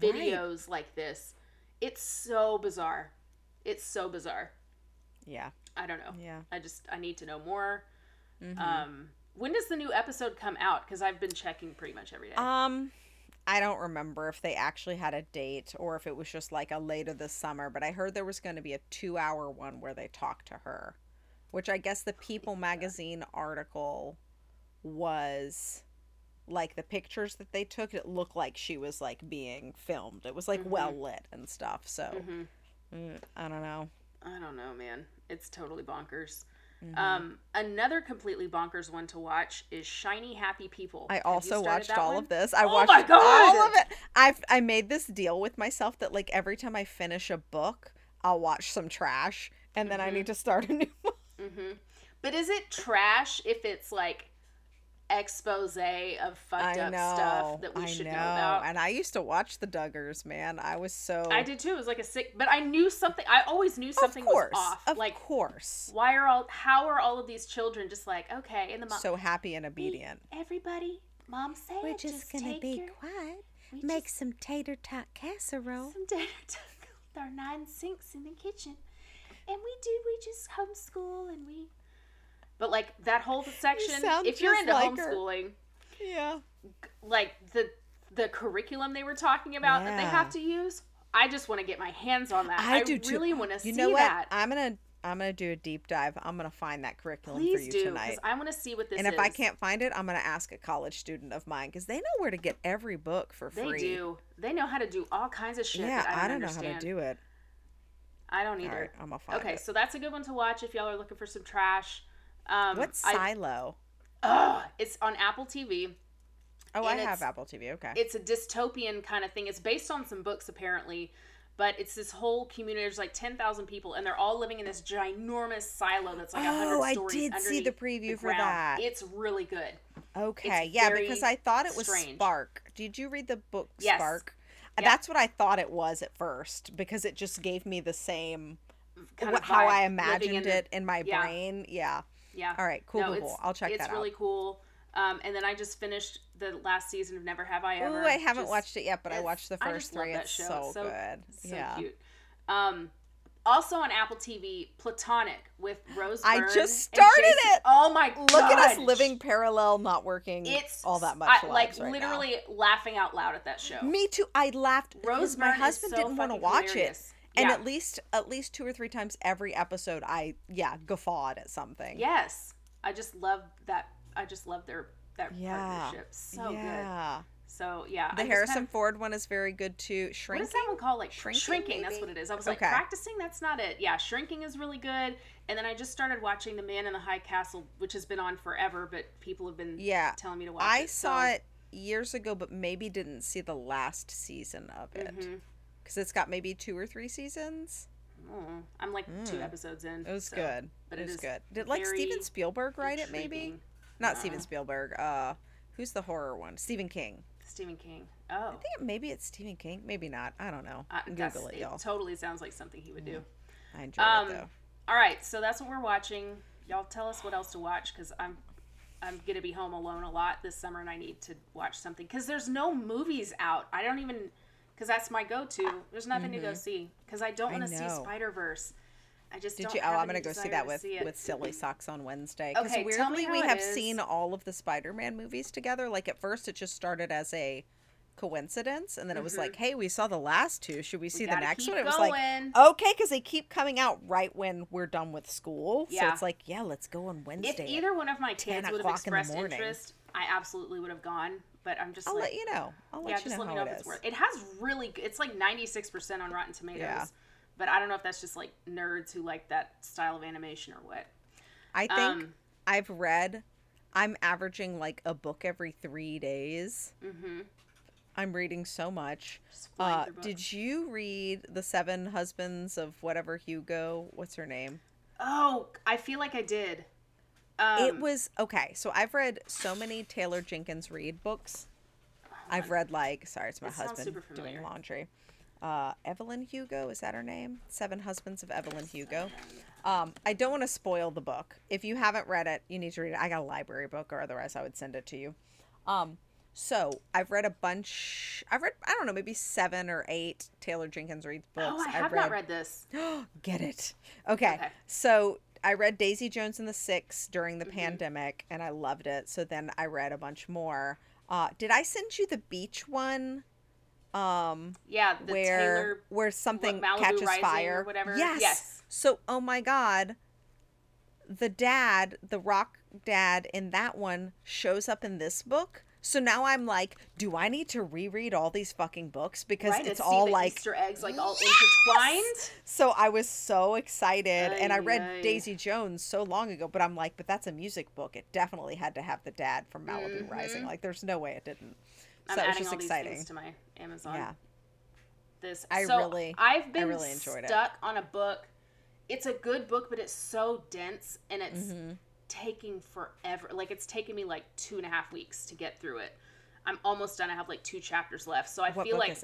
videos like this It's so bizarre. It's so bizarre. Yeah. I don't know. Yeah. I just I need to know more. Mhm. Um, when does the new episode come out? Because I've been checking pretty much every day. Um, I don't remember if they actually had a date or if it was just like a later this summer, but I heard there was going to be a two hour one where they talked to her, which I guess the People magazine article was like the pictures that they took. It looked like she was like being filmed. It was like Mhm. well lit and stuff. So hmm mm, I don't know. I don't know, man. It's totally bonkers. Mhm. Um, another completely bonkers one to watch is Shiny Happy People. I also watched all one? of this. I Oh watched my God! all of it. I've I made this deal with myself that like every time I finish a book, I'll watch some trash, and then I Mhm. need to start a *laughs* new one. hmm But is it trash if it's like expose of fucked I up know stuff that we I should know. know about? And I used to watch the Duggars, man. I was so. I did too. It was like a sick, but I knew something. I always knew something of course, was off. Of like, course. why are all? How are all of these children just like okay? And the mom, So happy and obedient. everybody, mom said, We're just, gonna be your, quiet. Make just- some tater tot casserole. some dinner time with our nine sinks in the kitchen, and we do. We just homeschool and we. But like that whole section, sound if you're into like her. homeschooling, Yeah. like the the curriculum they were talking about that they have to use. I just want to get my hands on that. I I, do really want to see You know what? that. I'm gonna I'm gonna do a deep dive. I'm gonna find that curriculum for you do, tonight. I want to see what this is. and is. if I can't find it, I'm gonna ask a college student of mine because they know where to get every book for free. they do. They know how to do all kinds of shit. Yeah, I don't, I don't know how to do it. I don't either. right, I'm gonna find Okay, it. so that's a good one to watch if y'all are looking for some trash. Um, What's I, Silo? Ugh, it's on Apple TV. Oh, I have Apple TV. Okay. It's a dystopian kind of thing. It's based on some books apparently, but it's this whole community. There's like ten thousand people, and they're all living in this ginormous silo that's like a hundred Oh, I did see the preview for that. It's really good. okay, yeah, because I thought it was strange. Spark. Did you read the book Yes. Spark? Yep. That's what I thought it was at first because it just gave me the same Kind of how I imagined in the- it in my yeah. brain. Yeah. Yeah. All right. Cool. no, cool. I'll check it's that really out. It's really cool. Um, and then I just finished the last season of Never Have I Ever. Ooh, I haven't Just- watched it yet, but I watched the I first three. that It's show. so, so- good. So yeah. cute. Um, also on Apple TV, Platonic with Rose. I Byrne just started it! Oh my god! Look at us living parallel, not working It's all that much. I, like right now. literally laughing out loud at that show. Me too. I laughed Rose my husband so didn't want to watch hilarious. it, and Yeah. at least at least two or three times every episode, I yeah guffawed at something. Yes, I just love that. I just love their that Yeah. partnership. So good. yeah. So yeah, The I Harrison kind of- Ford one is very good too. What Shrinking. is that one called? Like Shrinking, shrinking. that's what it is. I was like Okay. practicing. That's not it. Yeah, shrinking is really good. And then I just started watching The Man in the High Castle, which has been on forever, but people have been Yeah. telling me to watch I it. saw it years ago, but maybe didn't see the last season of it Mhm. Because it's got maybe two or three seasons. Mm, I'm like two Mm. episodes in. It was so- good. but it it was is good. Did like Steven Spielberg write it? Maybe not No. Steven Spielberg. Uh, who's the horror one? Stephen King. Stephen King. Oh, I think maybe it's Stephen King. Maybe not. I don't know. uh, Google it, it y'all. totally sounds like something he would do. I enjoyed Um, it though. All right, so that's what we're watching. Y'all tell us what else to watch because I'm I'm gonna be home alone a lot this summer and I need to watch something because there's no movies out. I don't even because that's my go-to. There's nothing to go see because I don't Mm-hmm. Want to see. Spider Verse. I just Did you? Oh, I'm gonna go see that with see with Silly Socks on Wednesday. Because Okay, tell me weirdly, we it have is. seen all of the Spider-Man movies together. Like at first, it just started as a coincidence, and then it was like, "Hey, we saw the last two. Should we see the Mm-hmm. next one?" It was going. like, "Okay," because they keep coming out right when we're done with school. So Yeah. it's like, "Yeah, let's go on Wednesday." If either one of my kids would have o'clock in expressed interest, I absolutely would have gone. But I'm just I'll like, let you know. I'll let yeah, you just know let me how know it if it's worth. It has really, it's like 96 percent on Rotten Tomatoes. Yeah. But I don't know if that's just like nerds who like that style of animation or what. I think Um, I've read. I'm averaging like a book every three days. Mm-hmm. I'm reading so much. Uh, did you read The Seven Husbands of whatever Hugo? What's her name? Oh, I feel like I did. Um, it was okay. So I've read so many Taylor Jenkins Reid books. I've read like sorry, it's my husband doing laundry. Uh, Evelyn Hugo is that her name? Seven Husbands of Evelyn Hugo. Um, I don't want to spoil the book. If you haven't read it, you need to read it. I got a library book, or otherwise I would send it to you. Um, So I've read a bunch. I've read I don't know maybe seven or eight Taylor Jenkins Reid books. Oh, I have not read this. *gasps* Get it? Okay. Okay. So I read Daisy Jones and the Six during the Mm-hmm. pandemic, and I loved it. So then I read a bunch more. Uh, did I send you the beach one? Um, Yeah, the where Taylor. where something Malibu catches Rising or fire, whatever? Yes. Yes. So, oh my god, the dad, the rock dad in that one shows up in this book. So now I'm like, do I need to reread all these fucking books because right, it's all like Easter eggs like all intertwined. so I was so excited and I read ay. Daisy Jones so long ago, but I'm like, but that's a music book. It definitely had to have the dad from Malibu Rising. Like there's no way it didn't. Mm-hmm. I'm So it was adding just all these exciting. things to my Amazon. Yeah. This I so really- I've been really enjoyed it. stuck on a book. It's a good book, but it's so dense and it's Mm-hmm. Taking forever. Like it's taken me like two and a half weeks to get through it. I'm almost done. I have like two chapters left, so I What feel like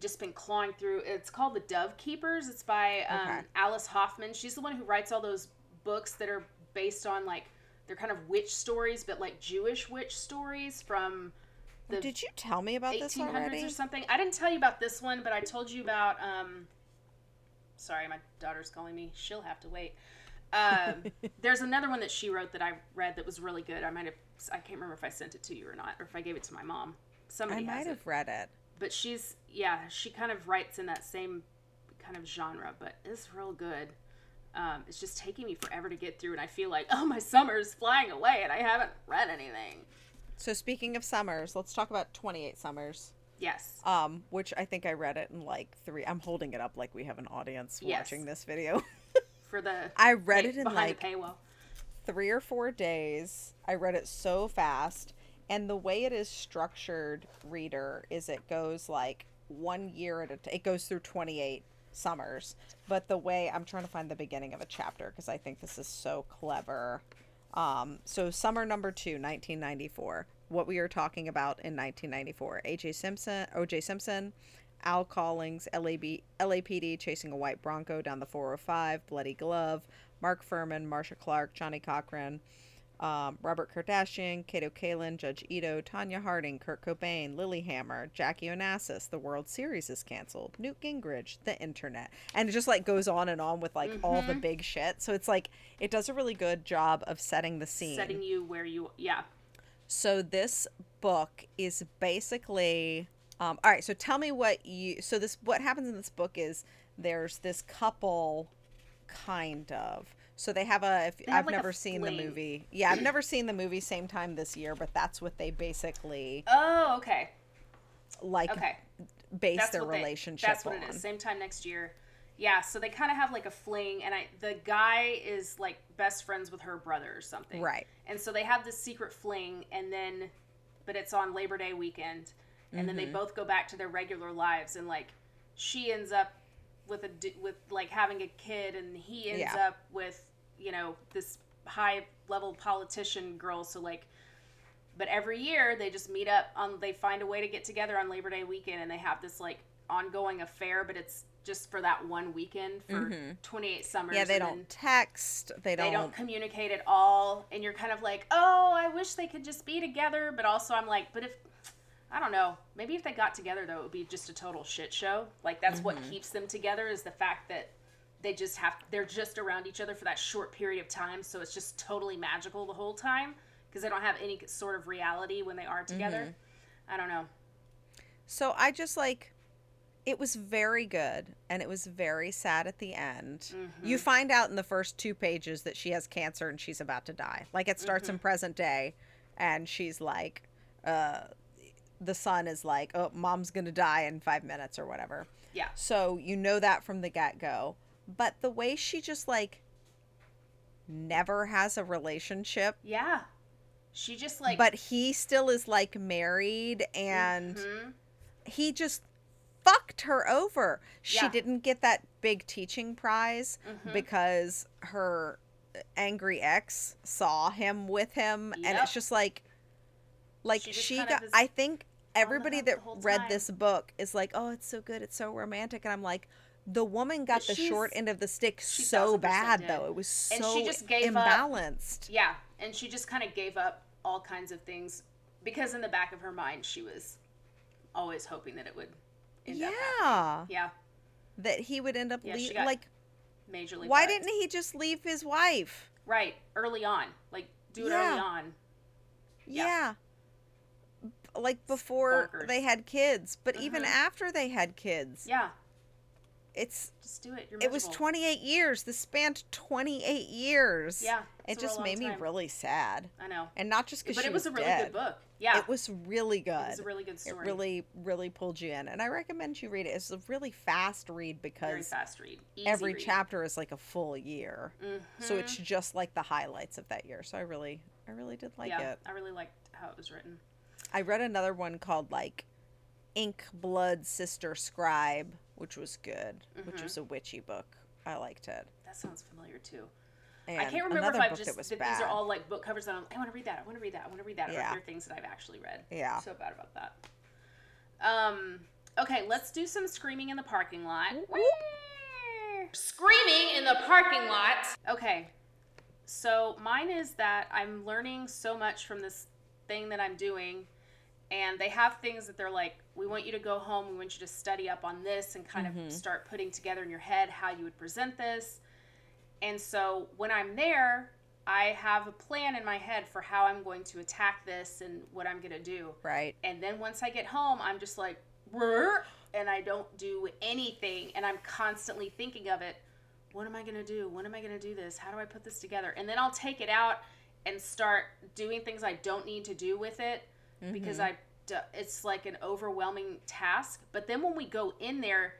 just been clawing through. It's called The Dovekeepers. It's by um, Okay. Alice Hoffman. She's the one who writes all those books that are based on like they're kind of witch stories, but like Jewish witch stories from the Did you tell me about this 1800s already? or something. I didn't tell you about this one, but I told you about. Um, sorry, my daughter's calling me. She'll have to wait. Um, there's another one that she wrote that I read that was really good. I might have. I can't remember if I sent it to you or not, or if I gave it to my mom. I Somebody might have it. read it. But she's yeah, she kind of writes in that same kind of genre, but it's real good. Um, it's just taking me forever to get through, and I feel like oh my summer's flying away, and I haven't read anything. So speaking of summers, let's talk about 28 Summers. Yes. Um, which I think I read it in like three. I'm holding it up like we have an audience Yes. watching this video. *laughs* For the I read pay- it in like paywall. three or four days. I read it so fast. And the way it is structured, reader, is it goes like one year at a t- it goes through 28 summers. But the way I'm trying to find the beginning of a chapter because I think this is so clever. Um, so summer number two, 1994. What we are talking about in 1994. AJ Simpson, OJ Simpson, Al Cowlings, LAB, LAPD chasing a white Bronco down the 405, Bloody Glove, Mark Fuhrman, Marcia Clark, Johnnie Cochran, um, Robert Kardashian, Kato Kaelin, Judge Ito, Tonya Harding, Kurt Cobain, Lillehammer, Jackie Onassis, the World Series is canceled, Newt Gingrich, the internet. And it just like goes on and on with like all the big shit. So it's like it does a really good job of setting the scene. setting you where you yeah So this book is basically um, all right. So tell me what you. So this what happens in this book is there's this couple, kind of. So they have a. If, They have, I've like, never seen the movie. Yeah, I've never seen the movie same time this year, but that's what they basically oh okay like okay base that's their what they- relationship that's what on. it is same time next year yeah so they kind of have like a fling and i the guy is like best friends with her brother or something Right. and so they have this secret fling and then but it's on labor day weekend and then they Mm-hmm. both go back to their regular lives and like she ends up with a with like having a kid and he ends Yeah. up with you know this high level politician girl so like but every year they just meet up on they find a way to get together on labor day weekend and they have this like ongoing affair but it's just for that one weekend for 28 summers Mm-hmm. yeah, they don't text. They don't. they don't communicate at all and you're kind of like oh i wish they could just be together but also i'm like but if i don't know maybe if they got together though it would be just a total shit show like that's what Mm-hmm. keeps them together is the fact that they just have they're just around each other for that short period of time so it's just totally magical the whole time because they don't have any sort of reality when they are together Mm-hmm. i don't know So I just like it was very good and it was very sad at the end. Mm-hmm. You find out in the first two pages that she has cancer and she's about to die. Like it starts Mm-hmm. in present day and she's like uh the son is like, "Oh, mom's going to die in 5 minutes or whatever." yeah So you know that from the get-go. But the way she just like never has a relationship yeah she just like but he still is like married and Mhm. he just fucked her over. She Yeah. Mm-hmm. didn't get that big teaching prize because her angry ex saw him with him and it's just like like She she, just kind of got is I think everybody that read time. this book is like, "Oh, it's so good. It's so romantic." And I'm like, the woman got But the short end of the stick so bad did. though. It was so And she just gave up- imbalanced. Yeah, and she just kind of gave up all kinds of things because in the back of her mind she was always hoping that it would end up. Yeah. yeah That he would end up Yeah, she lea- got like majorly why didn't he just leave his wife? right early on like do it Yeah. early on Yeah. Yeah. Like before bonkers. they had kids, but even Mhm. after they had kids. yeah It's just do it it was 28 years. This spanned 28 years. Yeah, It it's a real just made me really sad. i know And not just because but it was, a really dead. good book yeah It was really good. it was a really good story. It really, really pulled you in. And I recommend you read it. It's a really fast read very because fast read Easy every read. chapter is like a full year. So Mhm. it's just like the highlights of that year. So I really, I really did like yeah it. i really liked how it was written I read another one called like Ink Blood Sister Scribe, which was good, which Mhm. was a witchy book. I liked it. that sounds familiar too And I can't remember if I've just these are all like book covers that I'm, I want to read that. I want to read that. I want to read that. Yeah. Or things that I've actually read. Yeah. So bad about that. Um. Okay, let's do some screaming in the parking lot. Screaming in the parking lot. Okay. So mine is that I'm learning so much from this thing that I'm doing, and they have things that they're like, we want you to go home, we want you to study up on this, and kind Mhm. of start putting together in your head how you would present this. And so when I'm there, I have a plan in my head for how I'm going to attack this and what I'm going to do. right. And then once I get home, I'm just like, and I don't do anything. And I'm constantly thinking of it. What am I going to do? When am I going to do this? How do I put this together? And then I'll take it out and start doing things I don't need to do with it because mm-hmm. I it's like an overwhelming task. But then when we go in there,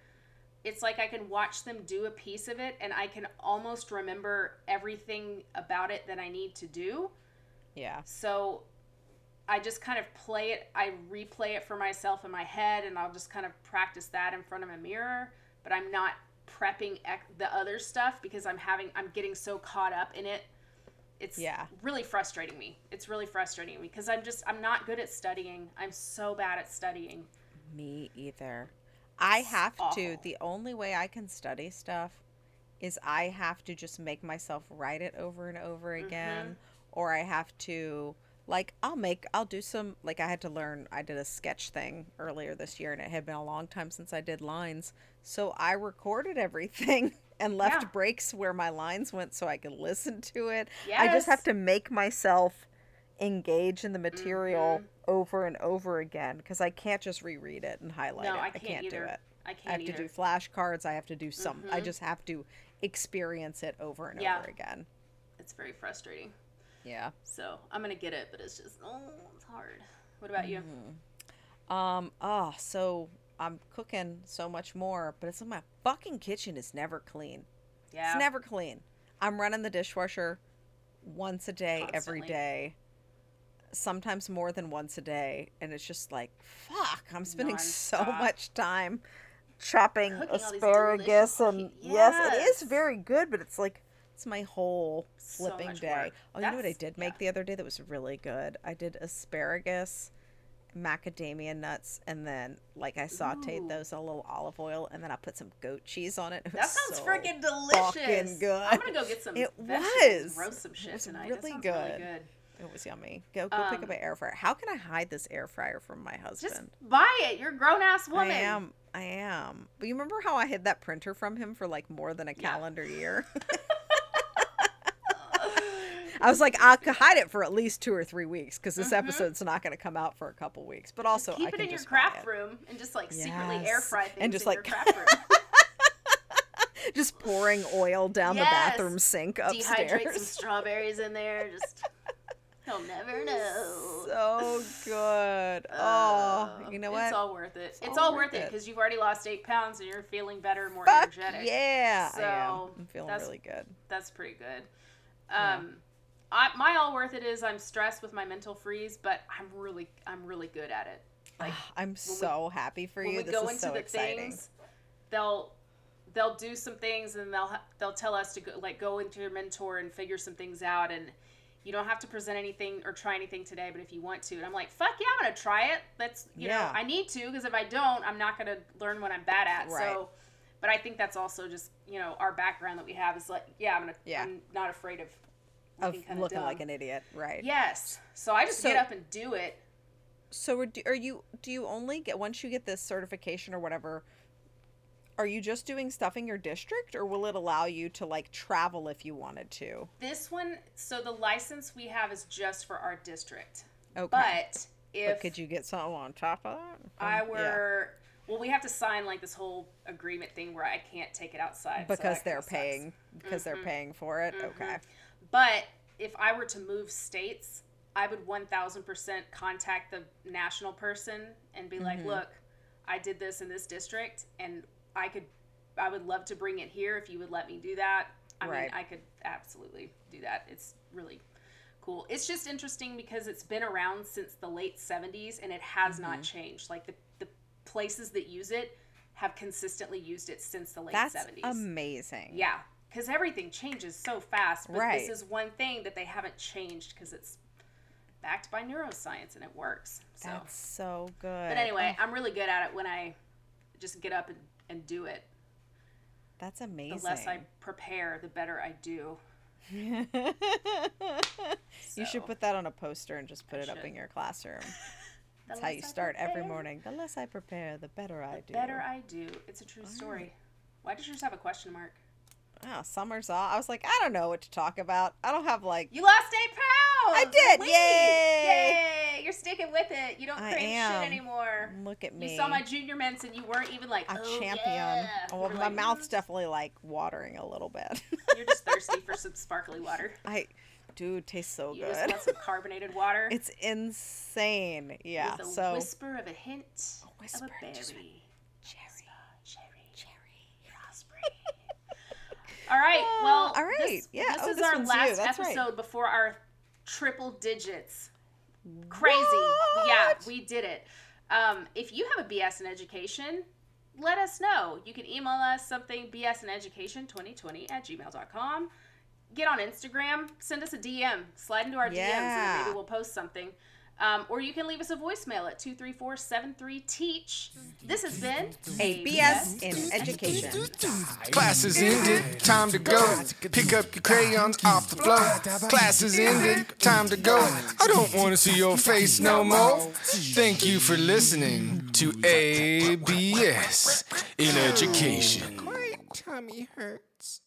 it's like I can watch them do a piece of it and I can almost remember everything about it that I need to do. Yeah. So I just kind of play it, I replay it for myself in my head, and I'll just kind of practice that in front of a mirror. But I'm not prepping ec- the other stuff because I'm having, I'm getting so caught up in it. It's Yeah. really frustrating me. It's really frustrating me because I'm just, I'm not good at studying. I'm so bad at studying. Me either. I have to. The only way I can study stuff is I have to just make myself write it over and over Mm-hmm. again, or I have to like I'll make I'll do some like I had to learn I did a sketch thing earlier this year and it had been a long time since I did lines. So I recorded everything *laughs* and left Yeah. breaks where my lines went so I could listen to it. I just have to make myself engage in the material Mm-hmm. over and over again because I can't just reread it and highlight No, it. I I can't can't, do it. I I can't have either. to do flashcards. I have to do some. I Mhm. just have to experience it over and Yeah. over again. It's very frustrating. Yeah. So I'm going to get it, but it's just, oh, it's hard. What about you? Um. Oh, so I'm cooking so much more, but it's my fucking kitchen is never clean. Yeah. It's never clean. I'm running the dishwasher once a day, every Constantly. day. Sometimes more than once a day, and it's just like, fuck! I'm spending so much time chopping Cooking all these asparagus, delicious and yes, it is Yes. very good, but it's like it's my whole So flipping much day. work. Oh, you know what I That's- did make yeah. the other day that was really good? I did asparagus, macadamia nuts, and then like I sauteed Ooh. those in a little olive oil, and then I put some goat cheese on it. It That sounds so freaking delicious. good. I'm gonna go get some. It was. roast some shit was tonight. really good. really good. It was yummy. Go go pick up Um, an air fryer. How can I hide this air fryer from my husband? Just buy it. You're a grown ass woman. I am. I am. But you remember how I hid that printer from him for like more than a Yeah. calendar year? *laughs* I was like, I could hide it for at least two or three weeks because this Mhm. episode's not going to come out for a couple weeks. But also, Keep I it in your craft room and just like secretly air fry things And just, in like- your craft room. *laughs* just pouring oil down the bathroom sink upstairs. Dehydrate some strawberries in there. Just *laughs* he'll never know. so good. *laughs* Oh, Uh, you know what? It's all worth it. It's, all all, worth it because you've already lost eight pounds and you're feeling better, more Fuck energetic. yeah, I am. So, I'm feeling really good. That's pretty good. Yeah. I, my all worth it is I'm stressed with my mental freeze, but I'm really I'm really good at it. Like ah, I'm so happy for you. when we This go is into so the exciting. things, they'll they'll do some things and they'll they'll tell us to go like go into your mentor and figure some things out and you don't have to present anything or try anything today, but if you want to, and I'm like, fuck yeah, I'm gonna try it. That's you Yeah. know, I need to because if I don't, I'm not gonna learn what I'm bad at. Right. So, but I think that's also just you know our background that we have is like, yeah, I'm gonna, Yeah. I'm not afraid Of looking, kinda looking dumb. like an idiot, right? Yes. So I just So- get up and do it. So are, are you do you only get once you get this certification or whatever? Are you just doing stuff in your district, or will it allow you to like travel if you wanted to? This one, so the license we have is just for our district. Okay. But if But could you get something on top of that? I Um, yeah. were, well, we have to sign like this whole agreement thing where I can't take it outside because that they're. Mm-hmm. paying because they're paying for it. Okay. But if I were to move states, I would 1000% contact the national person and be Mm-hmm. like, look, I did this in this district and I could, I would love to bring it here if you would let me do that. I Right. mean, I could absolutely do that. It's really cool. It's just interesting because it's been around since the late 70s and it has not Mm-hmm. changed. Like the, the places that use it have consistently used it since the late That's 70s. amazing. Yeah, because everything changes so fast. But Right. this is one thing that they haven't changed because it's backed by neuroscience and it works. So, That's so good. but anyway, Oh, I'm really good at it when I just get up and, and do it. that's amazing. The less I prepare, the better I do. *laughs* you should put that on a poster and just put I it up in your classroom. *laughs* That's how you start every morning. The less I prepare, the better I do. The better I do. It's a true story. Why did you just have a question mark? Oh, summer's off. I was like, I don't know what to talk about. I don't have like. You lost eight pounds. I did! Whee! Yay! Yay! You're sticking with it. You don't crave shit anymore. Look at me. You saw my junior mints and you weren't even like a oh, champion. Yeah. Well, my like, mouth's "Mm." definitely like watering a little bit. You're just *laughs* thirsty for some sparkly water. I, dude, tastes so good. You just want some carbonated water. *laughs* It's insane. Yeah. With a So whisper of a hint whisper, of a berry. cherry, Cherry. cherry. Raspberry. All right. Well, all right. This, Yeah. This Oh, is this our last That's right. episode before our triple digits. Crazy. Yeah, we did it. Um, if you have a BS in education, let us know. You can email us something bsineducation2020 at gmail.com. Get on Instagram, send us a DM, slide into our DMs, and maybe we'll post something. Um, or you can leave us a voicemail at 234-73-TEACH. This has been A BS in education. Class is ended, time to go. Pick up your crayons off the floor. Class is ended, time to go. I don't want to see your face no more. Thank you for listening to ABS in education. My tummy hurts.